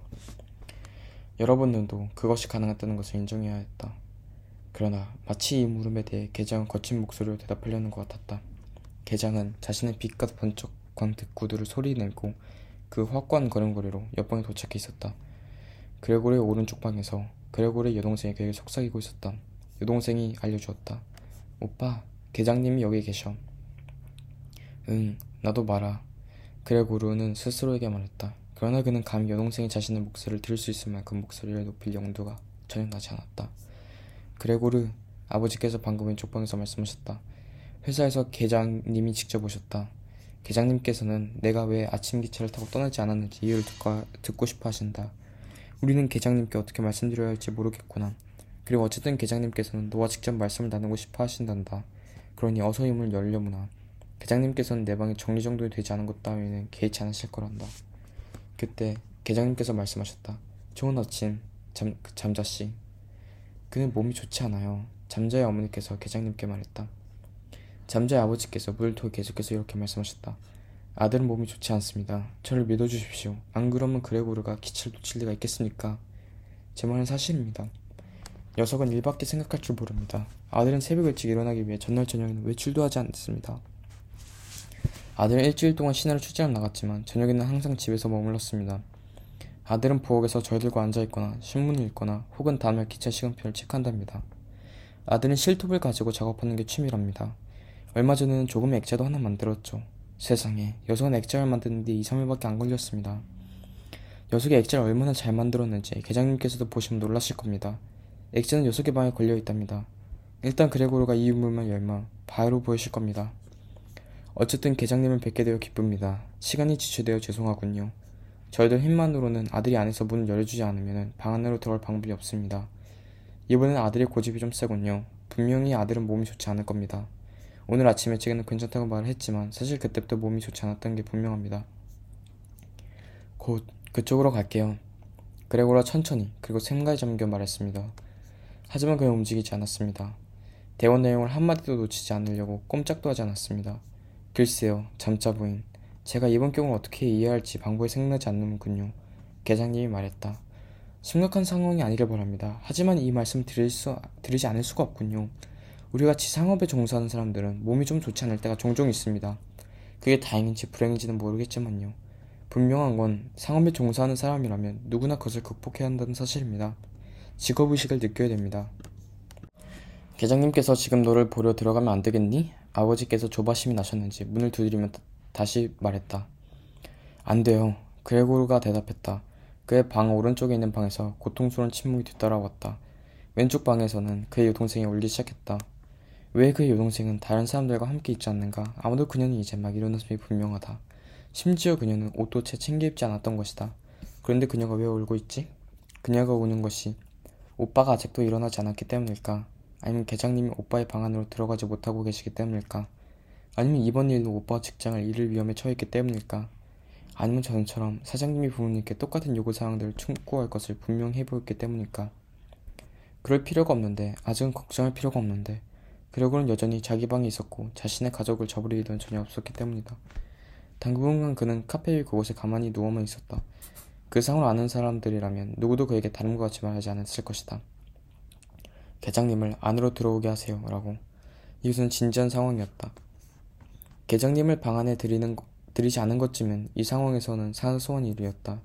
여러분들도 그것이 가능하다는 것을 인정해야 했다. 그러나 마치 이 물음에 대해 계장은 거친 목소리로 대답하려는 것 같았다. 계장은 자신의 빛과 번쩍 광택 구두를 소리내고 그 확고한 걸음걸이로 옆방에 도착해 있었다. 그레고르의 오른쪽 방에서 그레고르의 여동생이 그에게 속삭이고 있었다. 여동생이 알려주었다. 오빠, 계장님이 여기 계셔. 응, 나도 말아. 그레고르는 스스로에게 말했다. 그러나 그는 감히 여동생이 자신의 목소리를 들을 수 있을 만큼 목소리를 높일 영도가 전혀 나지 않았다. 그레고르, 아버지께서 방금 왼쪽 방에서 말씀하셨다. 회사에서 계장님이 직접 오셨다. 계장님께서는 내가 왜 아침 기차를 타고 떠나지 않았는지 이유를 듣고 싶어 하신다. 우리는 계장님께 어떻게 말씀드려야 할지 모르겠구나. 그리고 어쨌든 계장님께서는 너와 직접 말씀을 나누고 싶어 하신단다. 그러니 어서 이 문을 열려무나. 계장님께서는 내 방에 정리정돈이 되지 않은 것 따위는 개의치 않으실 거란다. 그때 계장님께서 말씀하셨다. 좋은 아침, 잠, 잠자씨. 그는 몸이 좋지 않아요. 잠자의 어머니께서 계장님께 말했다. 잠자의 아버지께서 물을 계속해서 이렇게 말씀하셨다. 아들은 몸이 좋지 않습니다. 저를 믿어주십시오. 안 그러면 그레고르가 기차를 놓칠 리가 있겠습니까? 제 말은 사실입니다. 녀석은 일밖에 생각할 줄 모릅니다. 아들은 새벽 일찍 일어나기 위해 전날 저녁에는 외출도 하지 않습니다. 아들은 일주일 동안 시내로 출장을 나갔지만 저녁에는 항상 집에서 머물렀습니다. 아들은 부엌에서 저희들과 앉아있거나 신문을 읽거나 혹은 다음날 기차 시간표를 체크한답니다. 아들은 실톱을 가지고 작업하는 게 취미랍니다. 얼마 전에는 조금의 액자도 하나 만들었죠. 세상에 녀석은 액자를 만드는데 2, 3일밖에 안 걸렸습니다. 녀석이 액자를 얼마나 잘 만들었는지 계장님께서도 보시면 놀라실 겁니다. 액자는 녀석의 방에 걸려 있답니다. 일단 그레고르가 이 유물만 열면 바로 보이실 겁니다. 어쨌든 계장님을 뵙게 되어 기쁩니다. 시간이 지체되어 죄송하군요. 저희들 힘만으로는 아들이 안에서 문을 열어주지 않으면 방 안으로 들어갈 방법이 없습니다. 이번엔 아들의 고집이 좀 세군요. 분명히 아들은 몸이 좋지 않을 겁니다. 오늘 아침에 제게는 괜찮다고 말을 했지만 사실 그때부터 몸이 좋지 않았던 게 분명합니다. 곧 그쪽으로 갈게요. 그레고라 천천히 그리고 생각에 잠겨 말했습니다. 하지만 그는 움직이지 않았습니다. 대원 내용을 한마디도 놓치지 않으려고 꼼짝도 하지 않았습니다. 글쎄요, 잠자 부인. 제가 이번 경우를 어떻게 이해할지 방법이 생각나지 않는군요. 계장님이 말했다. 심각한 상황이 아니길 바랍니다. 하지만 이 말씀 드릴 수, 드리지 않을 수가 없군요. 우리 같이 상업에 종사하는 사람들은 몸이 좀 좋지 않을 때가 종종 있습니다. 그게 다행인지 불행인지는 모르겠지만요. 분명한 건 상업에 종사하는 사람이라면 누구나 그것을 극복해야 한다는 사실입니다. 직업의식을 느껴야 됩니다. 계장님께서 지금 너를 보러 들어가면 안 되겠니? 아버지께서 조바심이 나셨는지 문을 두드리며 다시 말했다. 안 돼요. 그레고르가 대답했다. 그의 방 오른쪽에 있는 방에서 고통스러운 침묵이 뒤따라왔다. 왼쪽 방에서는 그의 여동생이 울기 시작했다. 왜 그의 여동생은 다른 사람들과 함께 있지 않는가? 아무도 그녀는 이제 막 일어났음이 분명하다. 심지어 그녀는 옷도 채 챙겨 입지 않았던 것이다. 그런데 그녀가 왜 울고 있지? 그녀가 우는 것이 오빠가 아직도 일어나지 않았기 때문일까? 아니면 계장님이 오빠의 방 안으로 들어가지 못하고 계시기 때문일까? 아니면 이번 일로 오빠가 직장을 잃을 위험에 처했기 때문일까? 아니면 저는처럼 사장님이 부모님께 똑같은 요구사항들을 충고할 것을 분명히 해보였기 때문일까? 그럴 필요가 없는데, 아직은 걱정할 필요가 없는데, 그러고는 여전히 자기 방에 있었고 자신의 가족을 잡으려 일은 전혀 없었기 때문이다. 당분간 그는 카페 위 그곳에 가만히 누워만 있었다. 그 상을 아는 사람들이라면 누구도 그에게 다른 것 같이 말하지 않았을 것이다. 계장님을 안으로 들어오게 하세요. 라고. 이것은 진지한 상황이었다. 계장님을 방 안에 들이는, 들이지 않은 것쯤은 이 상황에서는 사소한 일이었다.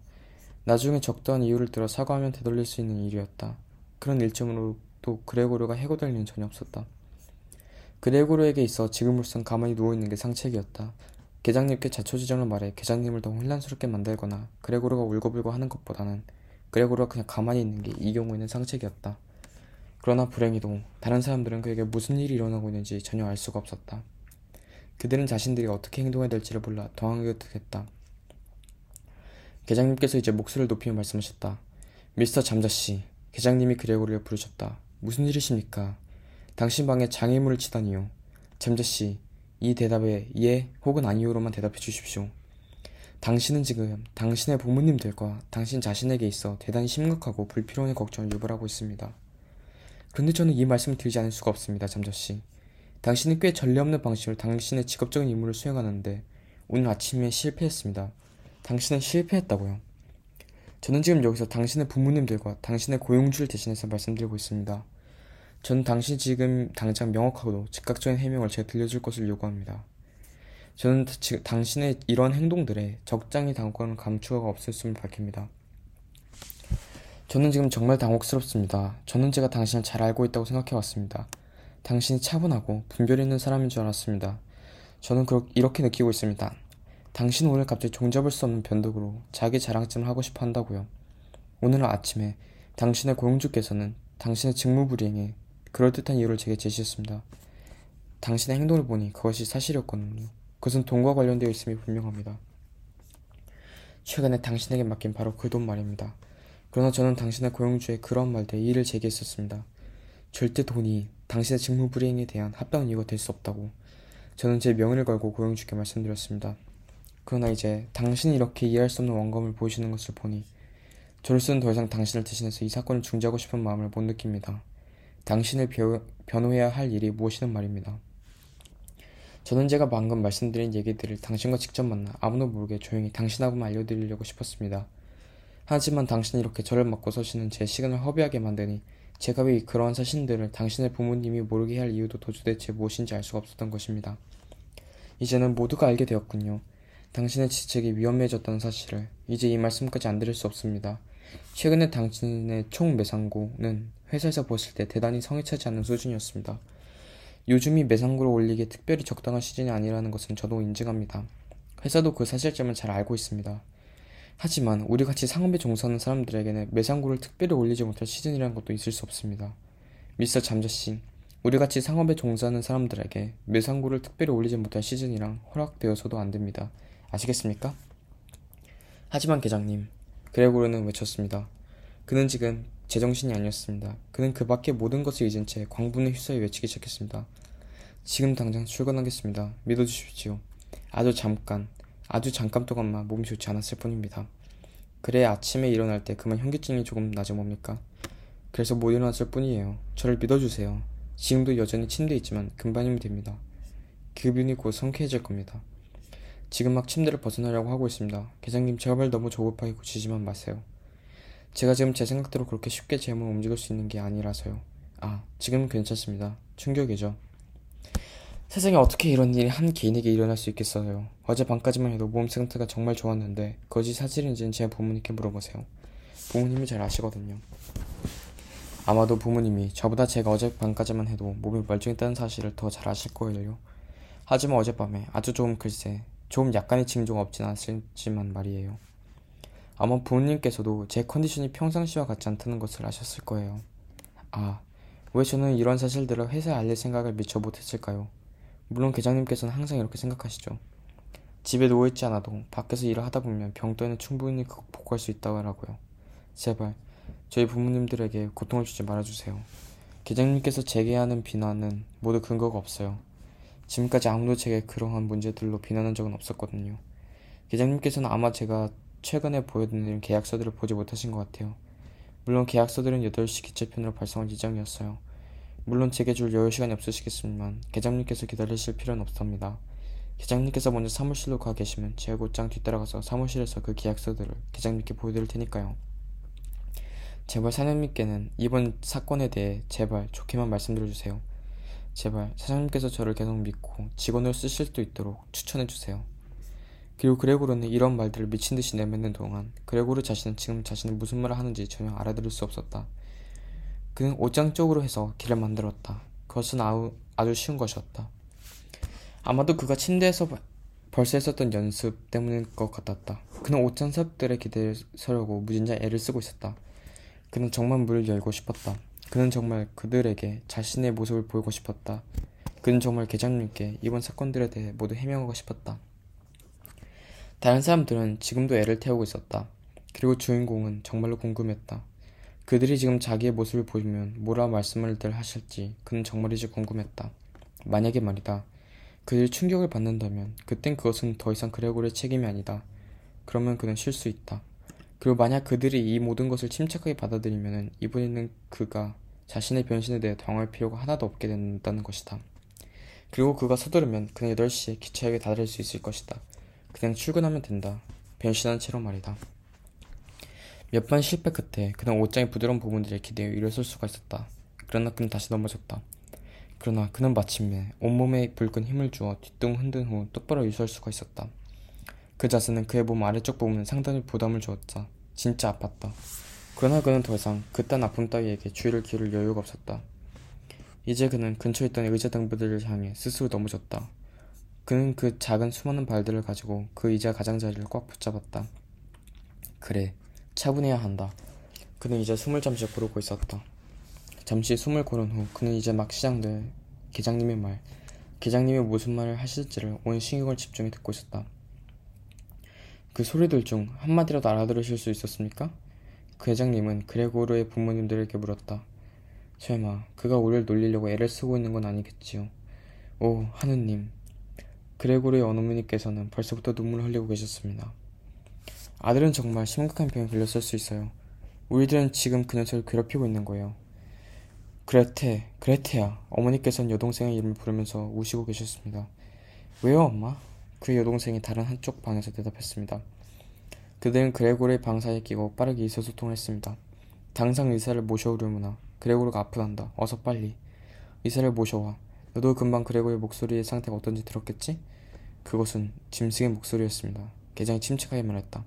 나중에 적당한 이유를 들어 사과하면 되돌릴 수 있는 일이었다. 그런 일점으로도 그레고르가 해고될 일은 전혀 없었다. 그레고르에게 있어 지금으로선 가만히 누워있는 게 상책이었다. 계장님께 자초지정을 말해 계장님을 더 혼란스럽게 만들거나 그레고르가 울고불고 하는 것보다는 그레고르가 그냥 가만히 있는 게 이 경우에는 상책이었다. 그러나 불행히도 다른 사람들은 그에게 무슨 일이 일어나고 있는지 전혀 알 수가 없었다. 그들은 자신들이 어떻게 행동해야 될지를 몰라 당황하게 됐다. 계장님께서 이제 목소리를 높이며 말씀하셨다. 미스터 잠자씨, 계장님이 그레고리를 부르셨다. 무슨 일이십니까? 당신 방에 장애물을 치다니요. 잠자씨, 이 대답에 예 혹은 아니오로만 대답해 주십시오. 당신은 지금 당신의 부모님들과 당신 자신에게 있어 대단히 심각하고 불필요한 걱정을 유발하고 있습니다. 그런데 저는 이 말씀을 드리지 않을 수가 없습니다, 잠자씨. 당신은 꽤 전례 없는 방식으로 당신의 직업적인 임무를 수행하는데 오늘 아침에 실패했습니다. 당신은 실패했다고요. 저는 지금 여기서 당신의 부모님들과 당신의 고용주를 대신해서 말씀드리고 있습니다. 저는 당신이 지금 당장 명확하고도 즉각적인 해명을 제가 들려줄 것을 요구합니다. 저는 당신의 이런 행동들에 적당히 당권을 감추어가 없었음을 밝힙니다. 저는 지금 정말 당혹스럽습니다. 저는 제가 당신을 잘 알고 있다고 생각해왔습니다. 당신이 차분하고 분별 있는 사람인 줄 알았습니다. 저는 그렇, 이렇게 느끼고 있습니다. 당신은 오늘 갑자기 종잡을 수 없는 변덕으로 자기 자랑쯤을 하고 싶어 한다고요. 오늘 아침에 당신의 고용주께서는 당신의 직무 불이행에 그럴듯한 이유를 제게 제시했습니다. 당신의 행동을 보니 그것이 사실이었거든요. 그것은 돈과 관련되어 있음이 분명합니다. 최근에 당신에게 맡긴 바로 그 돈 말입니다. 그러나 저는 당신의 고용주의 그런 말들에 이의를 제기했었습니다. 절대 돈이 당신의 직무 불이행에 대한 합당 이유가 될 수 없다고 저는 제 명예를 걸고 고용주께 말씀드렸습니다. 그러나 이제 당신이 이렇게 이해할 수 없는 원검을 보이시는 것을 보니 저로서는 더 이상 당신을 대신해서 이 사건을 중지하고 싶은 마음을 못 느낍니다. 당신을 변호해야 할 일이 무엇이든 말입니다. 저는 제가 방금 말씀드린 얘기들을 당신과 직접 만나 아무도 모르게 조용히 당신하고만 알려드리려고 싶었습니다. 하지만 당신이 이렇게 저를 맡고 서시는 제 시간을 허비하게 만드니 제가 왜 그러한 사실들을 당신의 부모님이 모르게 할 이유도 도대체 무엇인지 알 수가 없었던 것입니다. 이제는 모두가 알게 되었군요. 당신의 지책이 위험해졌다는 사실을 이제 이 말씀까지 안 드릴 수 없습니다. 최근에 당신의 총 매상고는 회사에서 보실 때 대단히 성에 차지 않는 수준이었습니다. 요즘이 매상고를 올리기에 특별히 적당한 시즌이 아니라는 것은 저도 인증합니다. 회사도 그 사실점을 잘 알고 있습니다. 하지만 우리 같이 상업에 종사하는 사람들에게는 매상고를 특별히 올리지 못할 시즌이라는 것도 있을 수 없습니다. 미스터 잠자씨, 우리 같이 상업에 종사하는 사람들에게 매상고를 특별히 올리지 못할 시즌이랑 허락되어서도 안 됩니다. 아시겠습니까? 하지만 계장님, 그레고르는 외쳤습니다. 그는 지금 제정신이 아니었습니다. 그는 그 밖의 모든 것을 잊은 채 광분에 휘싸여 외치기 시작했습니다. 지금 당장 출근하겠습니다. 믿어주십시오. 아주 잠깐, 아주 잠깐 동안만 몸이 좋지 않았을 뿐입니다. 그래 아침에 일어날 때 그만 현기증이 조금 나지 뭡니까? 그래서 못 일어났을 뿐이에요. 저를 믿어주세요. 지금도 여전히 침대에 있지만 금방이면 됩니다. 그분이 곧 성쾌해질 겁니다. 지금 막 침대를 벗어나려고 하고 있습니다. 계장님 제발 너무 조급하게 고치지만 마세요. 제가 지금 제 생각대로 그렇게 쉽게 제 몸을 움직일 수 있는 게 아니라서요. 아, 지금은 괜찮습니다. 충격이죠. 세상에 어떻게 이런 일이 한 개인에게 일어날 수 있겠어요. 어제 밤까지만 해도 몸 상태가 정말 좋았는데 거짓 사실인지는 제 부모님께 물어보세요. 부모님이 잘 아시거든요. 아마도 부모님이 저보다 제가 어제 밤까지만 해도 몸이 멀쩡했다는 사실을 더 잘 아실 거예요. 하지만 어젯밤에 아주 좋은 글쎄, 좀 약간의 징조가 없진 않았지만 말이에요. 아마 부모님께서도 제 컨디션이 평상시와 같지 않다는 것을 아셨을 거예요. 아, 왜 저는 이런 사실들을 회사에 알릴 생각을 미처 못했을까요? 물론 계장님께서는 항상 이렇게 생각하시죠. 집에 누워있지 않아도 밖에서 일을 하다 보면 병도에는 충분히 극복할 수 있다고 하고요. 제발 저희 부모님들에게 고통을 주지 말아주세요. 계장님께서 제게 하는 비난은 모두 근거가 없어요. 지금까지 아무도 제게 그러한 문제들로 비난한 적은 없었거든요. 계장님께서는 아마 제가 최근에 보여드린 계약서들을 보지 못하신 것 같아요. 물론 계약서들은 8시 기체편으로 발송할 예정이었어요. 물론 제게 줄 여유 시간이 없으시겠지만 계장님께서 기다리실 필요는 없습니다. 계장님께서 먼저 사무실로 가 계시면 제가 곧장 뒤따라가서 사무실에서 그 계약서들을 계장님께 보여드릴 테니까요. 제발 사장님께는 이번 사건에 대해 제발 좋게만 말씀드려주세요. 제발 사장님께서 저를 계속 믿고 직원으로 쓰실 수 있도록 추천해주세요. 그리고 그레고르는 이런 말들을 미친 듯이 내뱉는 동안 그레고르 자신은 지금 자신이 무슨 말을 하는지 전혀 알아들을 수 없었다. 그는 옷장 쪽으로 해서 길을 만들었다. 그것은 아우, 아주 쉬운 것이었다. 아마도 그가 침대에서 벌써 했었던 연습 때문일 것 같았다. 그는 옷장 삽들의 기대에 서려고 무진장 애를 쓰고 있었다. 그는 정말 문을 열고 싶었다. 그는 정말 그들에게 자신의 모습을 보이고 싶었다. 그는 정말 계장님께 이번 사건들에 대해 모두 해명하고 싶었다. 다른 사람들은 지금도 애를 태우고 있었다. 그리고 주인공은 정말로 궁금했다. 그들이 지금 자기의 모습을 보면 뭐라 말씀을들 하실지 그는 정말이지 궁금했다. 만약에 말이다. 그들이 충격을 받는다면 그땐 그것은 더 이상 그레고르의 책임이 아니다. 그러면 그는 쉴 수 있다. 그리고 만약 그들이 이 모든 것을 침착하게 받아들이면 이번에는 그가 자신의 변신에 대해 당할 필요가 하나도 없게 된다는 것이다. 그리고 그가 서두르면 그는 8시에 기차역에 다다를 수 있을 것이다. 그냥 출근하면 된다. 변신한 채로 말이다. 몇 번 실패 끝에 그는 옷장의 부드러운 부분들에 기대어 일어설 수가 있었다. 그러나 그는 다시 넘어졌다. 그러나 그는 마침내 온몸에 붉은 힘을 주어 뒤뚱 흔든 후 똑바로 유서할 수가 있었다. 그 자세는 그의 몸 아래쪽 부분에 상당히 부담을 주었다. 진짜 아팠다. 그러나 그는 더 이상 그딴 아픔 따위에게 주의를 기울일 여유가 없었다. 이제 그는 근처에 있던 의자 등부들을 향해 스스로 넘어졌다. 그는 그 작은 수많은 발들을 가지고 그 의자 가장자리를 꽉 붙잡았다. 그래, 차분해야 한다. 그는 이제 숨을 잠시 고르고 있었다. 잠시 숨을 고른 후 그는 이제 막 시작될 계장님의 말, 계장님이 무슨 말을 하실지를 온 신경을 집중해 듣고 있었다. 그 소리들 중 한마디라도 알아들으실 수 있었습니까? 그 회장님은 그레고르의 부모님들에게 물었다. 설마 그가 우리를 놀리려고 애를 쓰고 있는 건 아니겠지요. 오 하느님. 그레고르의 어머니께서는 벌써부터 눈물을 흘리고 계셨습니다. 아들은 정말 심각한 병에 걸렸을 수 있어요. 우리들은 지금 그 녀석을 괴롭히고 있는 거예요. 그레테, 그레테야. 어머니께서는 여동생의 이름을 부르면서 우시고 계셨습니다. 왜요, 엄마? 그 여동생이 다른 한쪽 방에서 대답했습니다. 그들은 그레고르의 방사에 끼고 빠르게 의사소통을 했습니다. 당장 의사를 모셔오려무나 그레고르가 아프단다. 어서 빨리. 의사를 모셔와. 너도 금방 그레고르의 목소리의 상태가 어떤지 들었겠지? 그것은 짐승의 목소리였습니다. 계장이 침착하게 말했다.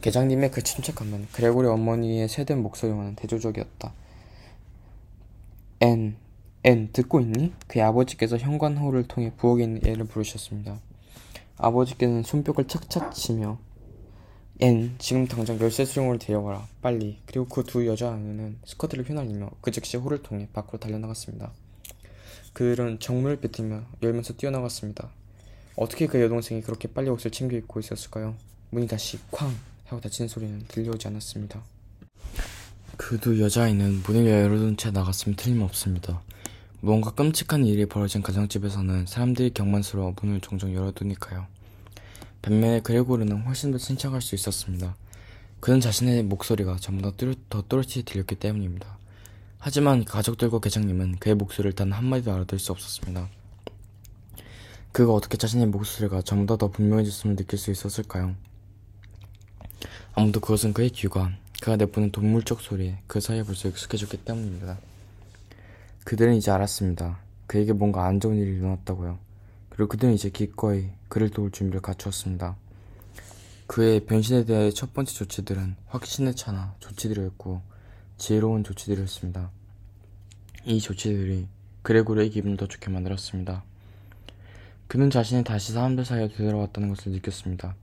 계장님의 그 침착함은 그레고르 어머니의 세된 목소리와는 대조적이었다. 앤, 앤, 듣고 있니? 그의 아버지께서 현관홀을 통해 부엌에 있는 애를 부르셨습니다. 아버지께서는 손뼉을 착착 치며 앤, 지금 당장 열쇠 수리공을 데려와라. 빨리. 그리고 그 두 여자 아이는 스커트를 휘날리며 그 즉시 홀을 통해 밖으로 달려나갔습니다. 그들은 정문을 뱉으며 열면서 뛰어나갔습니다. 어떻게 그 여동생이 그렇게 빨리 옷을 챙겨 입고 있었을까요? 문이 다시 쾅 하고 닫힌 소리는 들려오지 않았습니다. 그두 여자아이는 문을 열어둔 채 나갔으면 틀림없습니다. 무언가 끔찍한 일이 벌어진 가정집에서는 사람들이 경만스러워 문을 종종 열어두니까요. 반면에 그레고르는 훨씬 더 침착할 수 있었습니다. 그는 자신의 목소리가 전부 더 또렷이 들렸기 때문입니다. 하지만 가족들과 계장님은 그의 목소리를 단 한마디도 알아들을 수 없었습니다. 그가 어떻게 자신의 목소리가 전보다 더 분명해졌음을 느낄 수 있었을까요? 아무도 그것은 그의 귀가 그가 내보낸 동물적 소리에 그 사이에 벌써 익숙해졌기 때문입니다. 그들은 이제 알았습니다. 그에게 뭔가 안 좋은 일이 일어났다고요. 그리고 그들은 이제 기꺼이 그를 도울 준비를 갖추었습니다. 그의 변신에 대해 첫 번째 조치들은 확신에 차나 조치들이었고 지혜로운 조치들이었습니다. 이 조치들이 그레고르의 기분을 더 좋게 만들었습니다. 그는 자신이 다시 사람들 사이에 되돌아왔다는 것을 느꼈습니다.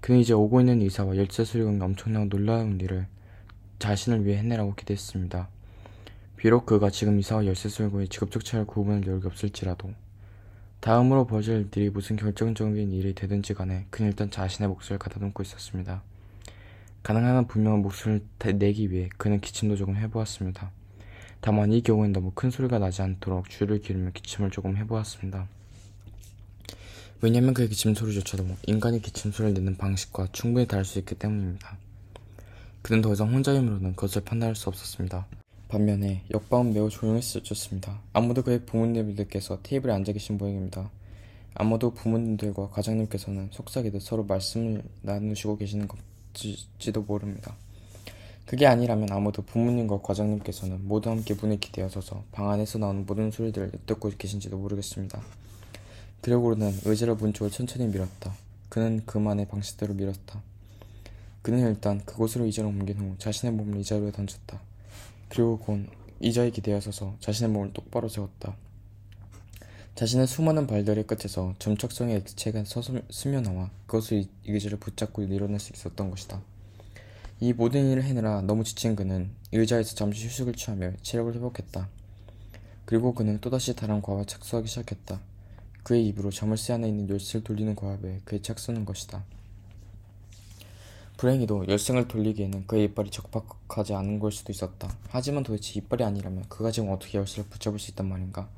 그는 이제 오고 있는 이사와 열쇠 수령의 엄청난 놀라운 일을 자신을 위해 해내라고 기대했습니다. 비록 그가 지금 이사와 열쇠 수령의 직업적 차를 구분할 여력이 없을지라도 다음으로 벌어질 일이 무슨 결정적인 일이 되든지 간에 그는 일단 자신의 목소리를 가다듬고 있었습니다. 가능한 분명한 목소리를 내기 위해 그는 기침도 조금 해보았습니다. 다만 이 경우엔 너무 큰 소리가 나지 않도록 주의를 기울이며 기침을 조금 해보았습니다. 왜냐하면 그의 기침 소리조차도 인간이 기침 소리를 내는 방식과 충분히 다를 수 있기 때문입니다. 그는 더 이상 혼자 힘으로는 그것을 판단할 수 없었습니다. 반면에 옆방은 매우 조용했었습니다. 아무도 그의 부모님들께서 테이블에 앉아 계신 모양입니다. 아무도 부모님들과 과장님께서는 속삭이듯 서로 말씀을 나누시고 계시는 것지도 모릅니다. 그게 아니라면 아무도 부모님과 과장님께서는 모두 함께 문에 기대어 서서 방 안에서 나오는 모든 소리들을 듣고 계신지도 모르겠습니다. 그레고르는 의자를 문 쪽을 천천히 밀었다. 그는 그만의 방식대로 밀었다. 그는 일단 그곳으로 의자를 옮긴 후 자신의 몸을 의자로 던졌다. 그리고 곧 의자에 기대어 서서 자신의 몸을 똑바로 세웠다. 자신의 수많은 발들의 끝에서 점착성의 액체가 스며나와 그것을 의자를 붙잡고 일어날 수 있었던 것이다. 이 모든 일을 해내라 너무 지친 그는 의자에서 잠시 휴식을 취하며 체력을 회복했다. 그리고 그는 또다시 다른 과업에 착수하기 시작했다. 그의 입으로 자물쇠 안에 있는 열쇠를 돌리는 과업에 그의 착수는 것이다. 불행히도 열쇠를 돌리기에는 그의 이빨이 적합하지 않은 걸 수도 있었다. 하지만 도대체 이빨이 아니라면 그가 지금 어떻게 열쇠를 붙잡을 수 있단 말인가?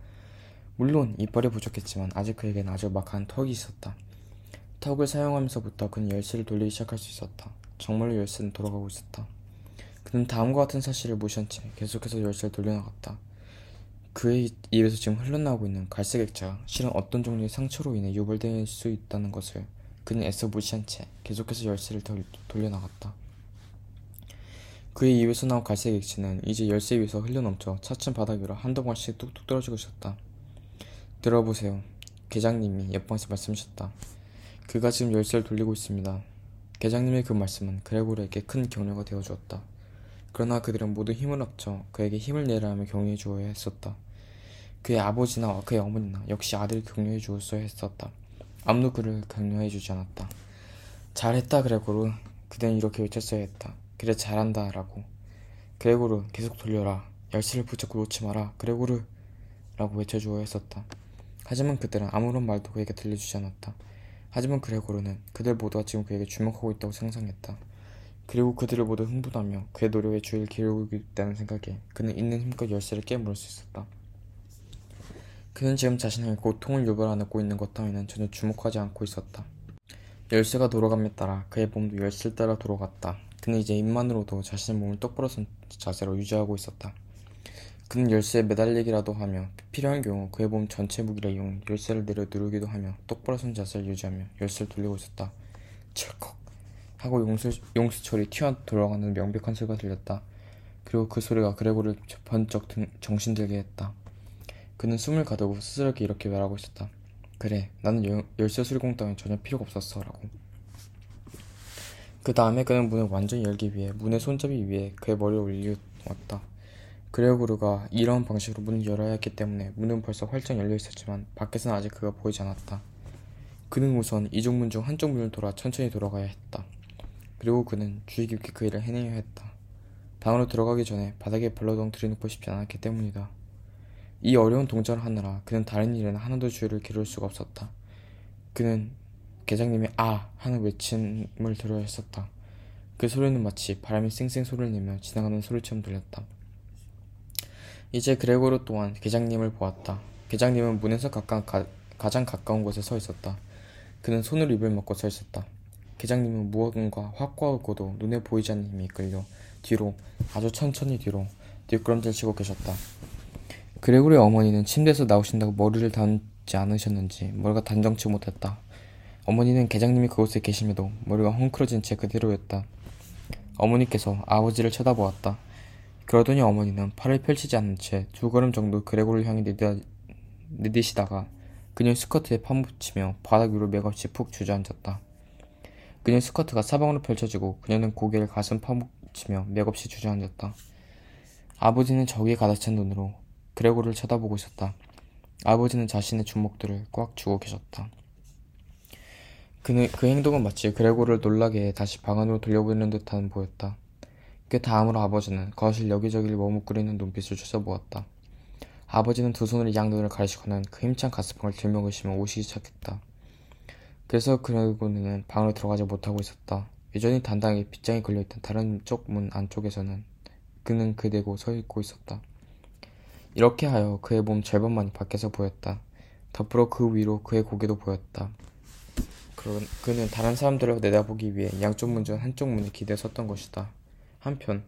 물론 이빨이 부족했지만 아직 그에게는 아주 막한 턱이 있었다. 턱을 사용하면서부터 그는 열쇠를 돌리기 시작할 수 있었다. 정말로 열쇠는 돌아가고 있었다. 그는 다음과 같은 사실을 무시한 채 계속해서 열쇠를 돌려나갔다. 그의 입에서 지금 흘러나오고 있는 갈색 액자가 실은 어떤 종류의 상처로 인해 유발될 수 있다는 것을 그는 애써 무시한 채 계속해서 열쇠를 돌, 돌려나갔다. 그의 입에서 나온 갈색 액체는 이제 열쇠 위에서 흘러넘쳐 차츰 바닥 위로 한두 번씩 뚝뚝 떨어지고 있었다. 들어보세요. 계장님이 옆방에서 말씀하셨다. 그가 지금 열쇠를 돌리고 있습니다. 계장님의 그 말씀은 그레고르에게 큰 격려가 되어 주었다. 그러나 그들은 모두 힘을 합쳐 그에게 힘을 내라 하며 격려해 주어야 했었다. 그의 아버지나 그의 어머니나 역시 아들을 격려해 주었어야 했었다. 아무도 그를 격려해 주지 않았다. 잘했다 그레고르. 그대는 이렇게 외쳤어야 했다. 그래 잘한다 라고. 그레고르 계속 돌려라. 열쇠를 붙잡고 놓지 마라. 그레고르 라고 외쳐주어야 했었다. 하지만 그들은 아무런 말도 그에게 들려주지 않았다. 하지만 그레고르는 그들 모두가 지금 그에게 주목하고 있다고 상상했다. 그리고 그들을 모두 흥분하며 그의 노력에 주의를 기울이고 있다는 생각에 그는 있는 힘껏 열쇠를 깨물을 수 있었다. 그는 지금 자신에게 고통을 유발하고 있는 것 따위는 전혀 주목하지 않고 있었다. 열쇠가 돌아감에 따라 그의 몸도 열쇠를 따라 돌아갔다. 그는 이제 입만으로도 자신의 몸을 똑바로 선 자세로 유지하고 있었다. 그는 열쇠에 매달리기라도 하며 필요한 경우 그의 몸 전체 무기를 이용 열쇠를 내려 누르기도 하며 똑바로 선 자세를 유지하며 열쇠를 돌리고 있었다. 철컥 하고 용수, 용수철이 튀어 돌아가는 명백한 소리가 들렸다. 그리고 그 소리가 그레고를 번쩍 정신들게 했다. 그는 숨을 가두고 스스로에게 이렇게 말하고 있었다. 그래, 나는 열쇠 수리공 따윈 전혀 필요가 없었어. 라고. 그 다음에 그는 문을 완전히 열기 위해 문의 손잡이 위에 그의 머리를 올려왔다. 그레고르가 이러한 방식으로 문을 열어야 했기 때문에 문은 벌써 활짝 열려 있었지만 밖에서는 아직 그가 보이지 않았다. 그는 우선 이쪽 문 중 한쪽 문을 돌아 천천히 돌아가야 했다. 그리고 그는 주의 깊게 그 일을 해내야 했다. 방으로 들어가기 전에 바닥에 벌러덩 들이놓고 싶지 않았기 때문이다. 이 어려운 동작을 하느라 그는 다른 일에는 하나도 주의를 기울일 수가 없었다. 그는 계장님이 아 하는 외침을 들어야 했었다. 그 소리는 마치 바람이 쌩쌩 소리를 내며 지나가는 소리처럼 들렸다. 이제 그레고르 또한 계장님을 보았다. 계장님은 문에서 가까, 가, 가장 가까운 곳에 서 있었다. 그는 손으로 입을 먹고 서 있었다. 계장님은 무언가 확고하고도 눈에 보이지 않는 힘이 이끌려 뒤로 아주 천천히 뒤로 뒷걸음질 치고 계셨다. 그레고리의 어머니는 침대에서 나오신다고 머리를 담지 않으셨는지 머리가 단정치 못했다. 어머니는 계장님이 그곳에 계심에도 머리가 헝클어진 채 그대로였다. 어머니께서 아버지를 쳐다보았다. 그러더니 어머니는 팔을 펼치지 않은 채 두 걸음 정도 그레고를 향해 내디시다가 그녀의 스커트에 파묻히며 바닥 위로 맥없이 푹 주저앉았다. 그녀의 스커트가 사방으로 펼쳐지고 그녀는 고개를 가슴 파묻히며 맥없이 주저앉았다. 아버지는 저기에 가득 찬 눈으로 그레고를 쳐다보고 있었다. 아버지는 자신의 주먹들을 꽉 쥐고 계셨다. 그는, 그 행동은 마치 그레고를 놀라게 다시 방 안으로 돌려보내는 듯한 보였다. 그 다음으로 아버지는 거실 여기저기를 머뭇거리는 눈빛을 쳐다보았다. 아버지는 두 손으로 양눈을 가리시고는 그 힘찬 가스방을 들먹으시며 오시기 시작했다. 그래서 그레고는 방으로 들어가지 못하고 있었다. 여전히 단단하게 빗장이 걸려있던 다른 쪽 문 안쪽에서는 그는 그대고 서 있고 있었다. 이렇게 하여 그의 몸 절반만이 밖에서 보였다. 덧불어 그 위로 그의 고개도 보였다. 그는 다른 사람들을 내다보기 위해 양쪽 문 중 한쪽 문에 기대 섰던 것이다. 한편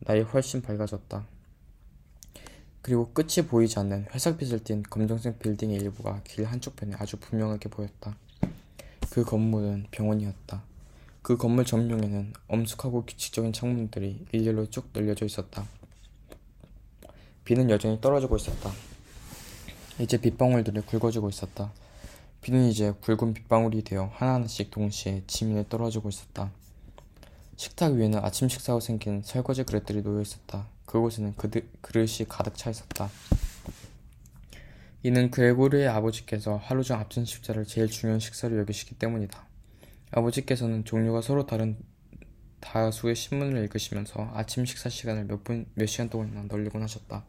날이 훨씬 밝아졌다. 그리고 끝이 보이지 않는 회색빛을 띤 검정색 빌딩의 일부가 길 한쪽 편에 아주 분명하게 보였다. 그 건물은 병원이었다. 그 건물 전용에는 엄숙하고 규칙적인 창문들이 일렬로 쭉 늘려져 있었다. 비는 여전히 떨어지고 있었다. 이제 빗방울들이 굵어지고 있었다. 비는 이제 굵은 빗방울이 되어 하나하나씩 동시에 지면에 떨어지고 있었다. 식탁 위에는 아침 식사 후 생긴 설거지 그릇들이 놓여 있었다. 그곳에는 그드, 그릇이 가득 차 있었다. 이는 그레고르의 아버지께서 하루 중 앞전 식사를 제일 중요한 식사로 여기시기 때문이다. 아버지께서는 종류가 서로 다른 다수의 신문을 읽으시면서 아침 식사 시간을 몇 분, 몇 시간 동안이나 널리곤 하셨다.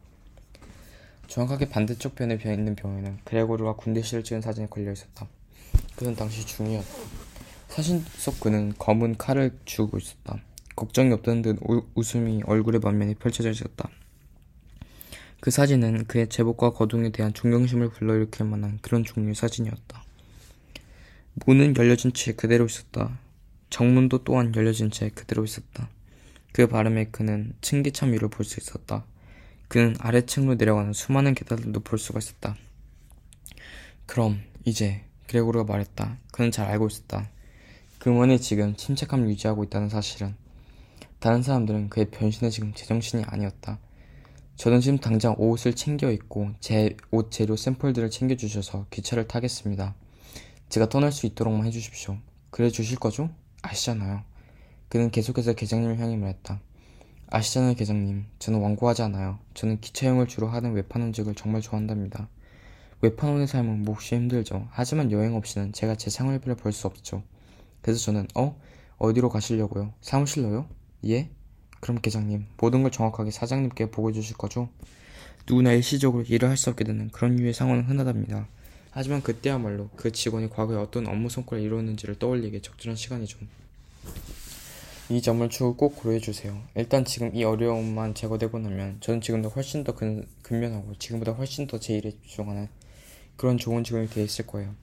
정확하게 반대쪽 편에 있는 병에는 그레고르가 군대 시를 찍은 사진이 걸려 있었다. 그는 당시 중이었다. 사진 속 그는 검은 칼을 쥐고 있었다. 걱정이 없다는 듯 웃음이 얼굴의 만면에 펼쳐져 있었다. 그 사진은 그의 제복과 거동에 대한 존경심을 불러일으킬 만한 그런 종류의 사진이었다. 문은 열려진 채 그대로 있었다. 정문도 또한 열려진 채 그대로 있었다. 그 발음에 그는 층기참 위를 볼 수 있었다. 그는 아래층으로 내려가는 수많은 계단들도 볼 수가 있었다. 그럼 이제 그레고르가 말했다. 그는 잘 알고 있었다. 그문이 지금 침착함을 유지하고 있다는 사실은 다른 사람들은 그의 변신에 지금 제정신이 아니었다. 저는 지금 당장 옷을 챙겨 입고 제 옷 재료 샘플들을 챙겨주셔서 기차를 타겠습니다. 제가 떠날 수 있도록만 해주십시오. 그래 주실 거죠? 아시잖아요. 그는 계속해서 계장님을 향해 말했다. 아시잖아요, 계장님. 저는 완고하지 않아요. 저는 기차여행을 주로 하는 외판원직을 정말 좋아한답니다. 외판원의 삶은 몹시 힘들죠. 하지만 여행 없이는 제가 제 생활비를 벌 수 없죠. 그래서 저는 어? 어디로 가시려고요? 사무실로요? 예? 그럼 계장님, 모든 걸 정확하게 사장님께 보고 주실 거죠? 누구나 일시적으로 일을 할 수 없게 되는 그런 류의 상황은 흔하답니다. 하지만 그때야말로 그 직원이 과거에 어떤 업무 성과를 이루었는지를 떠올리기에 적절한 시간이죠. 이 점을 추후 꼭 고려해 주세요. 일단 지금 이 어려움만 제거되고 나면 저는 지금도 훨씬 더 근, 근면하고 지금보다 훨씬 더 제 일에 집중하는 그런 좋은 직원이 되어 있을 거예요.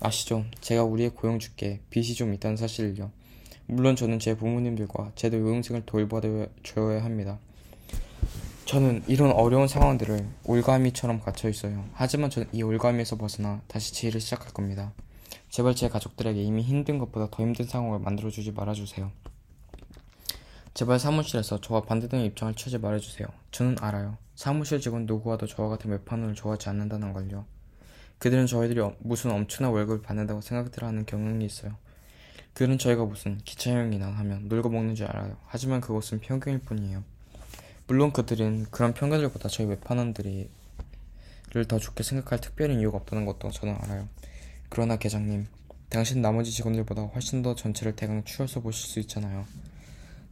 아시죠? 제가 우리의 고용주께 빚이 좀 있다는 사실을요. 물론 저는 제 부모님들과 제도 요양생을 돌봐줘야 합니다. 저는 이런 어려운 상황들을 올가미처럼 갇혀 있어요. 하지만 저는 이 올가미에서 벗어나 다시 제 일을 시작할 겁니다. 제발 제 가족들에게 이미 힘든 것보다 더 힘든 상황을 만들어주지 말아주세요. 제발 사무실에서 저와 반대되는 입장을 취하지 말아주세요. 저는 알아요. 사무실 직원 누구와도 저와 같은 외판원을 좋아하지 않는다는 걸요. 그들은 저희들이 무슨 엄청난 월급을 받는다고 생각들 하는 경향이 있어요. 그들은 저희가 무슨 기차여행이나 하면 놀고 먹는 줄 알아요. 하지만 그것은 편견일 뿐이에요. 물론 그들은 그런 편견들보다 저희 외판원들이 를 더 좋게 생각할 특별한 이유가 없다는 것도 저는 알아요. 그러나 계장님, 당신 나머지 직원들보다 훨씬 더 전체를 대강 추려서 보실 수 있잖아요.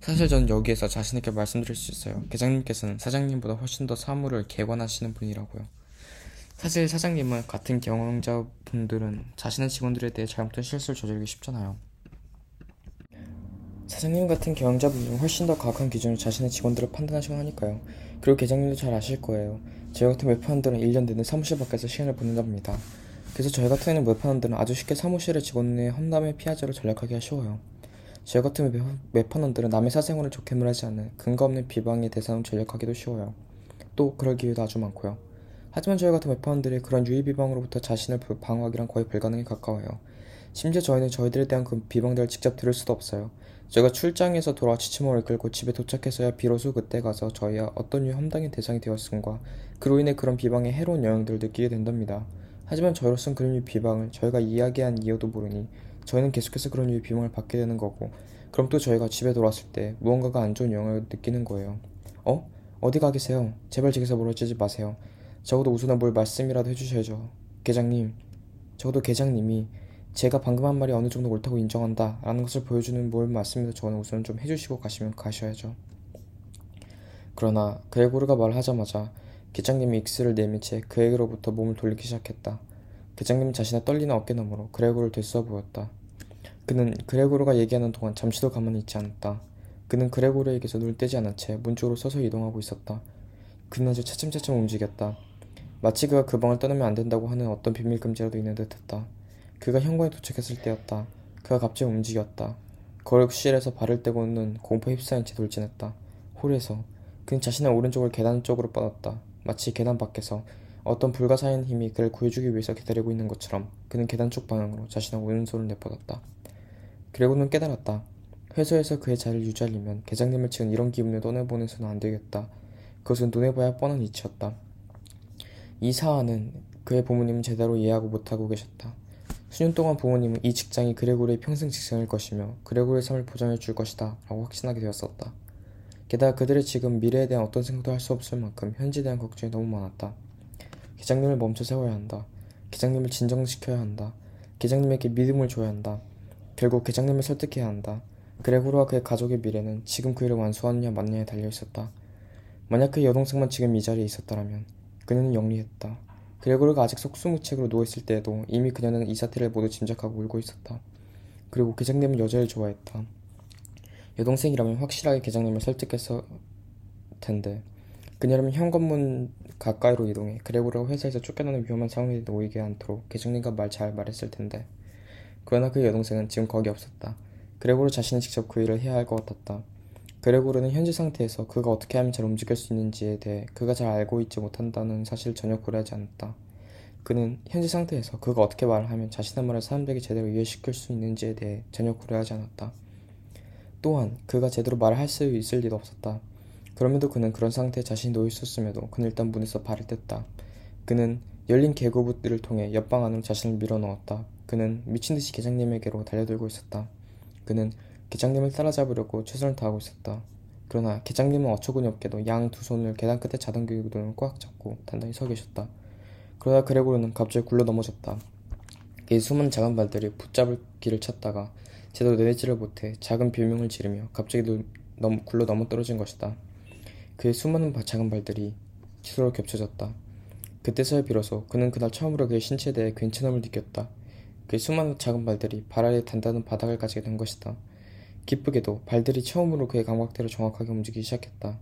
사실 전 여기에서 자신있게 말씀드릴 수 있어요. 계장님께서는 사장님보다 훨씬 더 사무를 개관하시는 분이라고요. 사실 사장님은 같은 경영자분들은 자신의 직원들에 대해 잘못된 실수를 저지르기 쉽잖아요. 사장님 같은 경영자분들은 훨씬 더 가혹한 기준으로 자신의 직원들을 판단하시곤 하니까요. 그리고 계장님도 잘 아실 거예요. 저희 같은 웹판원들은 1년 내내 사무실 밖에서 시간을 보낸답니다. 그래서 저희 같은 웹판원들은 아주 쉽게 사무실의 직원의 험담의 피하자로 전략하기가 쉬워요. 저 같은 웹판원들은 남의 사생활을 좋게 말하지 않는 근거 없는 비방의 대상을 전략하기도 쉬워요. 또 그럴 기회도 아주 많고요. 하지만 저희 같은 웹판원들이 그런 유의 비방으로부터 자신을 방어하기란 거의 불가능에 가까워요. 심지어 저희는 저희들에 대한 그 비방들을 직접 들을 수도 없어요. 저희가 출장에서 돌아와 지침을 끌고 집에 도착해서야 비로소 그때 가서 저희와 어떤 유의 험담의 대상이 되었음과 그로 인해 그런 비방의 해로운 영향들을 느끼게 된답니다. 하지만 저희로서는 그런 유의 비방을 저희가 이야기한 이유도 모르니 저희는 계속해서 그런 유의 비명을 받게 되는 거고 그럼 또 저희가 집에 돌아왔을 때 무언가가 안 좋은 영향을 느끼는 거예요. 어? 어디 가 계세요? 제발 집에서 멀어지지 마세요. 적어도 우선은 뭘 말씀이라도 해주셔야죠. 계장님, 적어도 계장님이 제가 방금 한 말이 어느 정도 옳다고 인정한다 라는 것을 보여주는 뭘 말씀이라도 저는 우선 좀 해주시고 가시면 가셔야죠. 그러나 그레고르가 말하자마자 계장님이 익스를 내민 채 그에게로부터 몸을 돌리기 시작했다. 계장님은 자신의 떨리는 어깨 너머로 그레고를 들써 보였다. 그는 그레고르가 얘기하는 동안 잠시도 가만히 있지 않았다. 그는 그레고르에게서 눈을 떼지 않은 채 문 쪽으로 서서 이동하고 있었다. 그는 아주 차츰차츰 움직였다. 마치 그가 그 방을 떠나면 안 된다고 하는 어떤 비밀 금지라도 있는 듯했다. 그가 현관에 도착했을 때였다. 그가 갑자기 움직였다. 거실에서 발을 떼고는 공포에 휩싸인 채 돌진했다. 홀에서 그는 자신의 오른쪽을 계단 쪽으로 뻗었다. 마치 계단 밖에서 어떤 불가사의한 힘이 그를 구해주기 위해서 기다리고 있는 것처럼 그는 계단 쪽 방향으로 자신의 오른손을 내뻗었다. 그리고는 깨달았다. 회사에서 그의 자리를 유지하려면 계장님을 지은 이런 기분을 떠내보내서는 안 되겠다. 그것은 눈에 봐야 뻔한 이치였다. 이 사안은 그의 부모님은 제대로 이해하고 못하고 계셨다. 수년 동안 부모님은 이 직장이 그레고르의 평생 직장일 것이며 그레고르의 삶을 보장해 줄 것이다 라고 확신하게 되었었다. 게다가 그들의 지금 미래에 대한 어떤 생각도 할 수 없을 만큼 현재에 대한 걱정이 너무 많았다. 계장님을 멈춰 세워야 한다. 계장님을 진정시켜야 한다. 계장님에게 믿음을 줘야 한다. 결국 계장님을 설득해야 한다. 그레고르와 그의 가족의 미래는 지금 그 일을 완수하느냐 마느냐에 달려 있었다. 만약 그의 여동생만 지금 이 자리에 있었다면 그녀는 영리했다. 그레고르가 아직 속수무책으로 누워있을 때에도 이미 그녀는 이 사태를 모두 짐작하고 울고 있었다. 그리고 계장님은 여자를 좋아했다. 여동생이라면 확실하게 계장님을 설득했을 텐데 그녀라면 현관문 가까이로 이동해 그레고르가 회사에서 쫓겨나는 위험한 상황에 놓이게 않도록 계장님과 말 잘 말했을 텐데 그러나 그 여동생은 지금 거기 없었다. 그레고르 자신이 직접 그 일을 해야 할 것 같았다. 그레고르는 현재 상태에서 그가 어떻게 하면 잘 움직일 수 있는지에 대해 그가 잘 알고 있지 못한다는 사실을 전혀 고려하지 않았다. 그는 현재 상태에서 그가 어떻게 말을 하면 자신의 말을 사람들에게 제대로 이해시킬 수 있는지에 대해 전혀 고려하지 않았다. 또한 그가 제대로 말을 할 수 있을 리도 없었다. 그럼에도 그는 그런 상태에 자신이 놓여 있었음에도 그는 일단 문에서 발을 뗐다. 그는 열린 개구부들을 통해 옆방 안으로 자신을 밀어넣었다. 그는 미친 듯이 계장님에게로 달려들고 있었다. 그는 계장님을 따라잡으려고 최선을 다하고 있었다. 그러나 계장님은 어처구니 없게도 양 두 손을 계단 끝에 자던 교육을 꽉 잡고 단단히 서 계셨다. 그러다 그레고르는 갑자기 굴러 넘어졌다. 그의 숨은 작은 발들이 붙잡을 길을 찾다가 제대로 내리지를 못해 작은 비명을 지르며 갑자기 넘, 굴러 넘어 떨어진 것이다. 그의 수많은 작은 발들이 서로 겹쳐졌다. 그때서야 비로소 그는 그날 처음으로 그의 신체에 대해 괜찮음을 느꼈다. 그의 수많은 작은 발들이 발 아래 단단한 바닥을 가지게 된 것이다. 기쁘게도 발들이 처음으로 그의 감각대로 정확하게 움직이기 시작했다.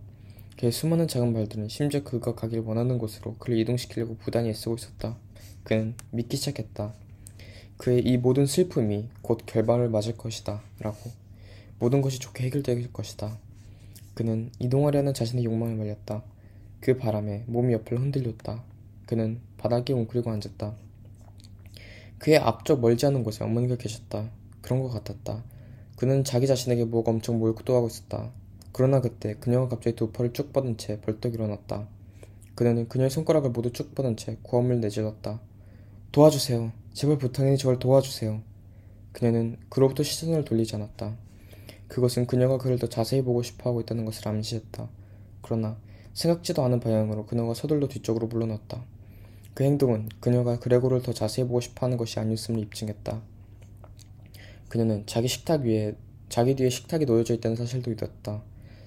그의 수많은 작은 발들은 심지어 그가 가길 원하는 곳으로 그를 이동시키려고 부단히 애쓰고 있었다. 그는 믿기 시작했다. 그의 이 모든 슬픔이 곧 결말을 맞을 것이다. 라고. 모든 것이 좋게 해결될 것이다. 그는 이동하려는 자신의 욕망에 말렸다. 그 바람에 몸이 옆을 흔들렸다. 그는 바닥에 웅크리고 앉았다. 그의 앞쪽 멀지 않은 곳에 어머니가 계셨다. 그런 것 같았다. 그는 자기 자신에게 뭐가 엄청 몰두하고 있었다. 그러나 그때 그녀가 갑자기 두 팔을 쭉 뻗은 채 벌떡 일어났다. 그녀는 그녀의 손가락을 모두 쭉 뻗은 채 구함을 내질렀다. 도와주세요. 제발 부탁이니 저를 도와주세요. 그녀는 그로부터 시선을 돌리지 않았다. 그것은 그녀가 그를 더 자세히 보고 싶어 하고 있다는 것을 암시했다. 그러나 생각지도 않은 방향으로 그녀가 서둘러 뒤쪽으로 물러났다. 그 행동은 그녀가 그레고를 더 자세히 보고 싶어 하는 것이 아니었음을 입증했다. 그녀는 자기 식탁 위에 자기 뒤에 식탁이 놓여져 있다는 사실도 믿었다.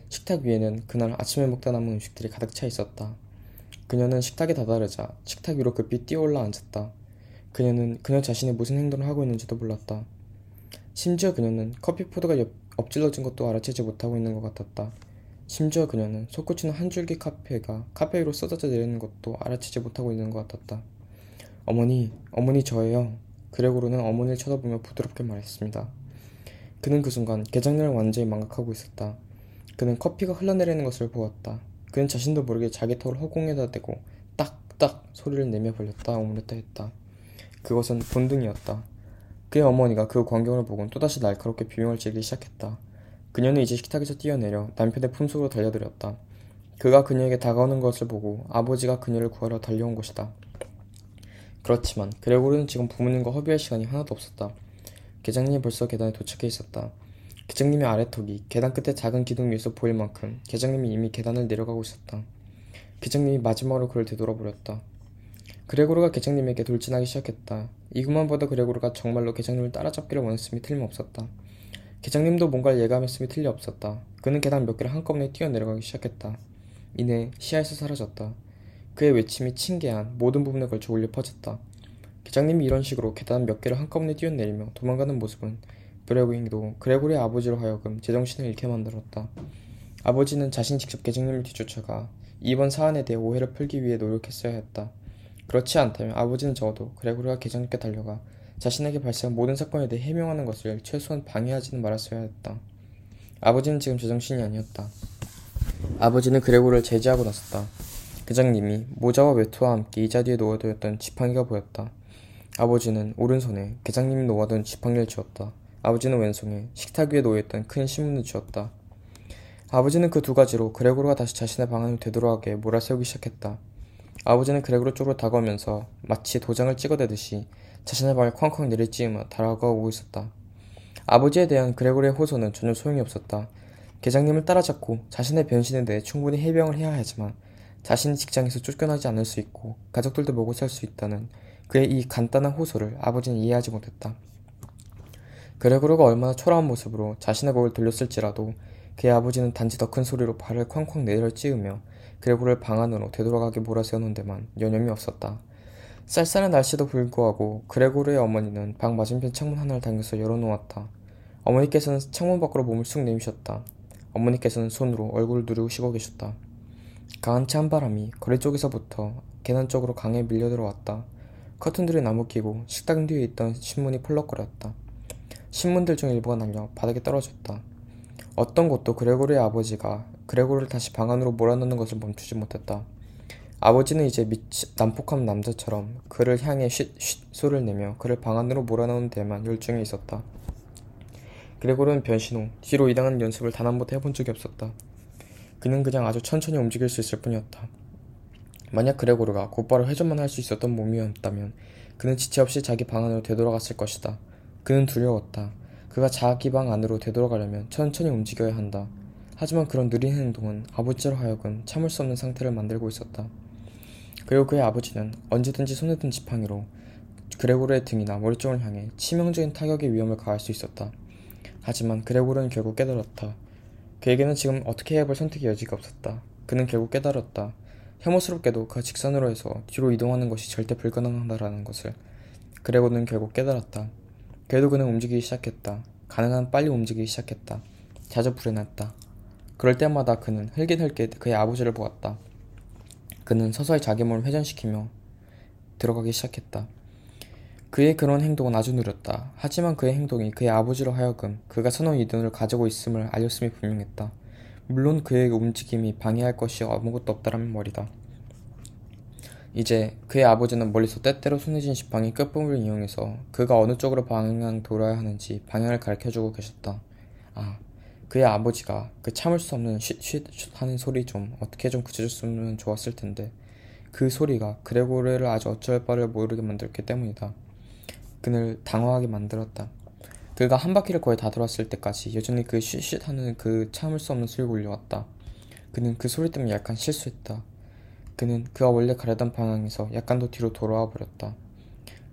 식탁 위에는 그날 아침에 먹다 남은 음식들이 가득 차 있었다. 그녀는 식탁에 다다르자 식탁 위로 급히 뛰어올라 앉았다. 그녀는 그녀 자신이 무슨 행동을 하고 있는지도 몰랐다. 심지어 그녀는 커피 포도가 옆, 엎질러진 것도 알아채지 못하고 있는 것 같았다. 심지어 그녀는 솟구치는 한 줄기 카페가 카페 위로 쏟아져 내리는 것도 알아채지 못하고 있는 것 같았다. 어머니, 어머니 저예요. 그레고르는 어머니를 쳐다보며 부드럽게 말했습니다. 그는 그 순간 개장면을 완전히 망각하고 있었다. 그는 커피가 흘러내리는 것을 보았다. 그는 자신도 모르게 자기 턱을 허공에다 대고 딱딱 소리를 내며 벌렸다 오므렸다 했다. 그것은 본등이었다. 그의 어머니가 그 광경을 보곤 또다시 날카롭게 비명을 지르기 시작했다. 그녀는 이제 식탁에서 뛰어내려 남편의 품속으로 달려들었다. 그가 그녀에게 다가오는 것을 보고 아버지가 그녀를 구하러 달려온 것이다. 그렇지만 그레고르는 지금 부모님과 허비할 시간이 하나도 없었다. 계장님이 벌써 계단에 도착해 있었다. 계장님의 아래턱이 계단 끝에 작은 기둥 위에서 보일 만큼 계장님이 이미 계단을 내려가고 있었다. 계장님이 마지막으로 그를 되돌아버렸다. 그레고르가 계장님에게 돌진하기 시작했다. 이것만 보다 그레고르가 정말로 계장님을 따라잡기를 원했음이 틀림없었다. 계장님도 뭔가를 예감했음이 틀림없었다. 그는 계단 몇 개를 한꺼번에 뛰어내려가기 시작했다. 이내 시야에서 사라졌다. 그의 외침이 칭개한 모든 부분에 걸쳐 울려 퍼졌다. 계장님이 이런 식으로 계단 몇 개를 한꺼번에 뛰어내리며 도망가는 모습은 브레고잉도 그레고리의 아버지로 하여금 제정신을 잃게 만들었다. 아버지는 자신 직접 계장님을 뒤쫓아가 이번 사안에 대해 오해를 풀기 위해 노력했어야 했다. 그렇지 않다면 아버지는 적어도 그레고리가 계장님께 달려가 자신에게 발생한 모든 사건에 대해 해명하는 것을 최소한 방해하지는 말았어야 했다. 아버지는 지금 제정신이 아니었다. 아버지는 그레고를 제지하고 나섰다. 계장님이 모자와 외투와 함께 이자 뒤에 놓아두었던 지팡이가 보였다. 아버지는 오른손에 계장님이 놓아둔 지팡이를 쥐었다. 아버지는 왼손에 식탁 위에 놓여있던 큰 신문을 쥐었다. 아버지는 그 두 가지로 그레고르가 다시 자신의 방 안으로 되돌아가게 몰아세우기 시작했다. 아버지는 그레고르 쪽으로 다가오면서 마치 도장을 찍어대듯이 자신의 발을 쾅쾅 내리찌으며 다가오고 있었다. 아버지에 대한 그레고르의 호소는 전혀 소용이 없었다. 계장님을 따라잡고 자신의 변신에 대해 충분히 해명을 해야 하지만 자신이 직장에서 쫓겨나지 않을 수 있고 가족들도 먹고 살 수 있다는 그의 이 간단한 호소를 아버지는 이해하지 못했다. 그레고르가 얼마나 초라한 모습으로 자신의 목을 돌렸을지라도 그의 아버지는 단지 더 큰 소리로 발을 쾅쾅 내려 찌으며 그레고를 방 안으로 되돌아가게 몰아세우는 데만 여념이 없었다. 쌀쌀한 날씨도 불구하고 그레고르의 어머니는 방 맞은편 창문 하나를 당겨서 열어놓았다. 어머니께서는 창문 밖으로 몸을 쑥 내미셨다. 어머니께서는 손으로 얼굴을 누르고 쉬고 계셨다. 강한 찬바람이 거리 쪽에서부터 계단 쪽으로 강에 밀려 들어왔다. 커튼들이 나무끼고 식당 뒤에 있던 신문이 펄럭거렸다. 신문들 중 일부가 날려 바닥에 떨어졌다. 어떤 곳도 그레고르의 아버지가 그레고르를 다시 방 안으로 몰아넣는 것을 멈추지 못했다. 아버지는 이제 미치, 난폭한 남자처럼 그를 향해 쉿쉿 소리를 내며 그를 방 안으로 몰아넣는 데만 열중해 있었다. 그레고르는 변신 후 뒤로 이당하는 연습을 단 한 번도 해본 적이 없었다. 그는 그냥 아주 천천히 움직일 수 있을 뿐이었다. 만약 그레고르가 곧바로 회전만 할 수 있었던 몸이었다면 그는 지체 없이 자기 방 안으로 되돌아갔을 것이다. 그는 두려웠다. 그가 자기 방 안으로 되돌아가려면 천천히 움직여야 한다. 하지만 그런 느린 행동은 아버지로 하여금 참을 수 없는 상태를 만들고 있었다. 그리고 그의 아버지는 언제든지 손에 든 지팡이로 그레고르의 등이나 머리 쪽을 향해 치명적인 타격의 위험을 가할 수 있었다. 하지만 그레고르는 결국 깨달았다. 그에게는 지금 어떻게 해야 할 선택의 여지가 없었다. 그는 결국 깨달았다. 혐오스럽게도 그 직선으로 해서 뒤로 이동하는 것이 절대 불가능하다라는 것을. 그레고는 결국 깨달았다. 그래도 그는 움직이기 시작했다. 가능한 빨리 움직이기 시작했다. 자주 불해났다. 그럴 때마다 그는 흘깃흘깃 그의 아버지를 보았다. 그는 서서히 자기 몸을 회전시키며 들어가기 시작했다. 그의 그런 행동은 아주 느렸다. 하지만 그의 행동이 그의 아버지로 하여금 그가 선호 이동을 가지고 있음을 알렸음이 분명했다. 물론 그의 움직임이 방해할 것이 아무것도 없다라는 말이다. 이제 그의 아버지는 멀리서 때때로 쥔 지팡이 끝부분을 이용해서 그가 어느 쪽으로 방향 돌아야 하는지 방향을 가르쳐주고 계셨다. 아, 그의 아버지가 그 참을 수 없는 쉿쉿 하는 소리 좀 어떻게 좀 그쳐줬으면 좋았을 텐데 그 소리가 그레고르를 아주 어쩔 바를 모르게 만들었기 때문이다. 그를 당황하게 만들었다. 그가 한 바퀴를 거의 다 돌았을 때까지 여전히 그 쉿쉿 하는 그 참을 수 없는 소리가 울려왔다. 그는 그 소리 때문에 약간 실수했다. 그는 그가 원래 가려던 방향에서 약간 더 뒤로 돌아와 버렸다.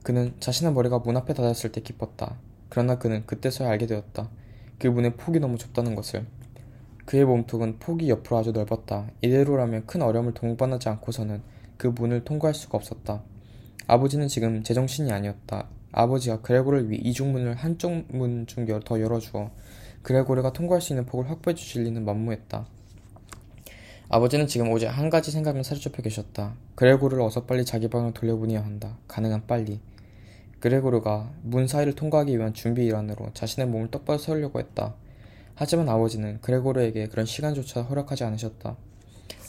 그는 자신의 머리가 문 앞에 닿았을 때 기뻤다. 그러나 그는 그때서야 알게 되었다. 그 문의 폭이 너무 좁다는 것을. 그의 몸통은 폭이 옆으로 아주 넓었다. 이대로라면 큰 어려움을 동반하지 않고서는 그 문을 통과할 수가 없었다. 아버지는 지금 제정신이 아니었다. 아버지가 그레고를 위해 이중 문을 한쪽 문 중 더 열어주어 그레고르가 통과할 수 있는 폭을 확보해 주실 리는 만무했다. 아버지는 지금 오직 한 가지 생각에 사로잡혀 계셨다. 그레고르를 어서 빨리 자기 방으로 돌려보내야 한다. 가능한 빨리. 그레고르가 문 사이를 통과하기 위한 준비 일환으로 자신의 몸을 똑바로 세우려고 했다. 하지만 아버지는 그레고르에게 그런 시간조차 허락하지 않으셨다.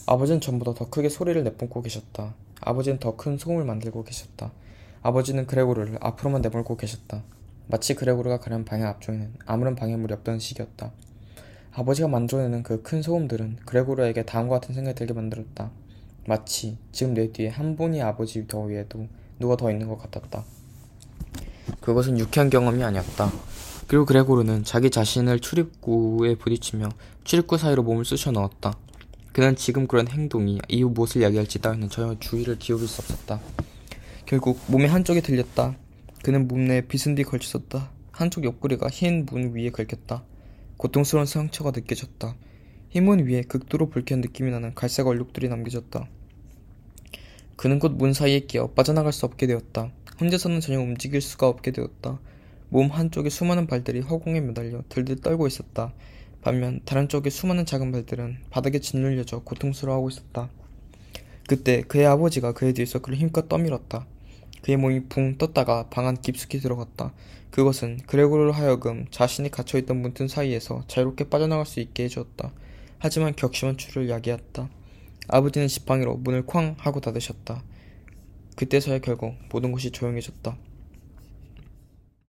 아버지는 전보다 더 크게 소리를 내뿜고 계셨다. 아버지는 더 큰 소음을 만들고 계셨다. 아버지는 그레고르를 앞으로만 내몰고 계셨다. 마치 그레고르가 가려는 방향 앞쪽에는 아무런 방해물이 없던 시기였다. 아버지가 만들어내는 그 큰 소음들은 그레고르에게 다음과 같은 생각이 들게 만들었다. 마치 지금 내 뒤에 한 분이 아버지 더 위에도 누가 더 있는 것 같았다. 그것은 유쾌한 경험이 아니었다. 그리고 그레고르는 자기 자신을 출입구에 부딪히며 출입구 사이로 몸을 쑤셔 넣었다. 그는 지금 그런 행동이 이후 무엇을 이야기할지 따위는 전혀 주의를 기울일 수 없었다. 결국 몸의 한쪽이 들렸다. 그는 몸 내에 빛은 뒤 걸쳤었다. 한쪽 옆구리가 흰 문 위에 걸렸다. 고통스러운 상처가 느껴졌다. 흰문 위에 극도로 불쾌한 느낌이 나는 갈색 얼룩들이 남겨졌다. 그는 곧 문 사이에 끼어 빠져나갈 수 없게 되었다. 혼자서는 전혀 움직일 수가 없게 되었다. 몸 한쪽에 수많은 발들이 허공에 매달려 들들 떨고 있었다. 반면 다른 쪽에 수많은 작은 발들은 바닥에 짓눌려져 고통스러워하고 있었다. 그때 그의 아버지가 그에 뒤에서 그를 힘껏 떠밀었다. 그의 몸이 붕 떴다가 방 안 깊숙이 들어갔다. 그것은 그레고르를 하여금 자신이 갇혀있던 문틈 사이에서 자유롭게 빠져나갈 수 있게 해주었다. 하지만 격심한 추를 야기했다. 아버지는 지팡이로 문을 쾅 하고 닫으셨다. 그때서야 결국 모든 것이 조용해졌다.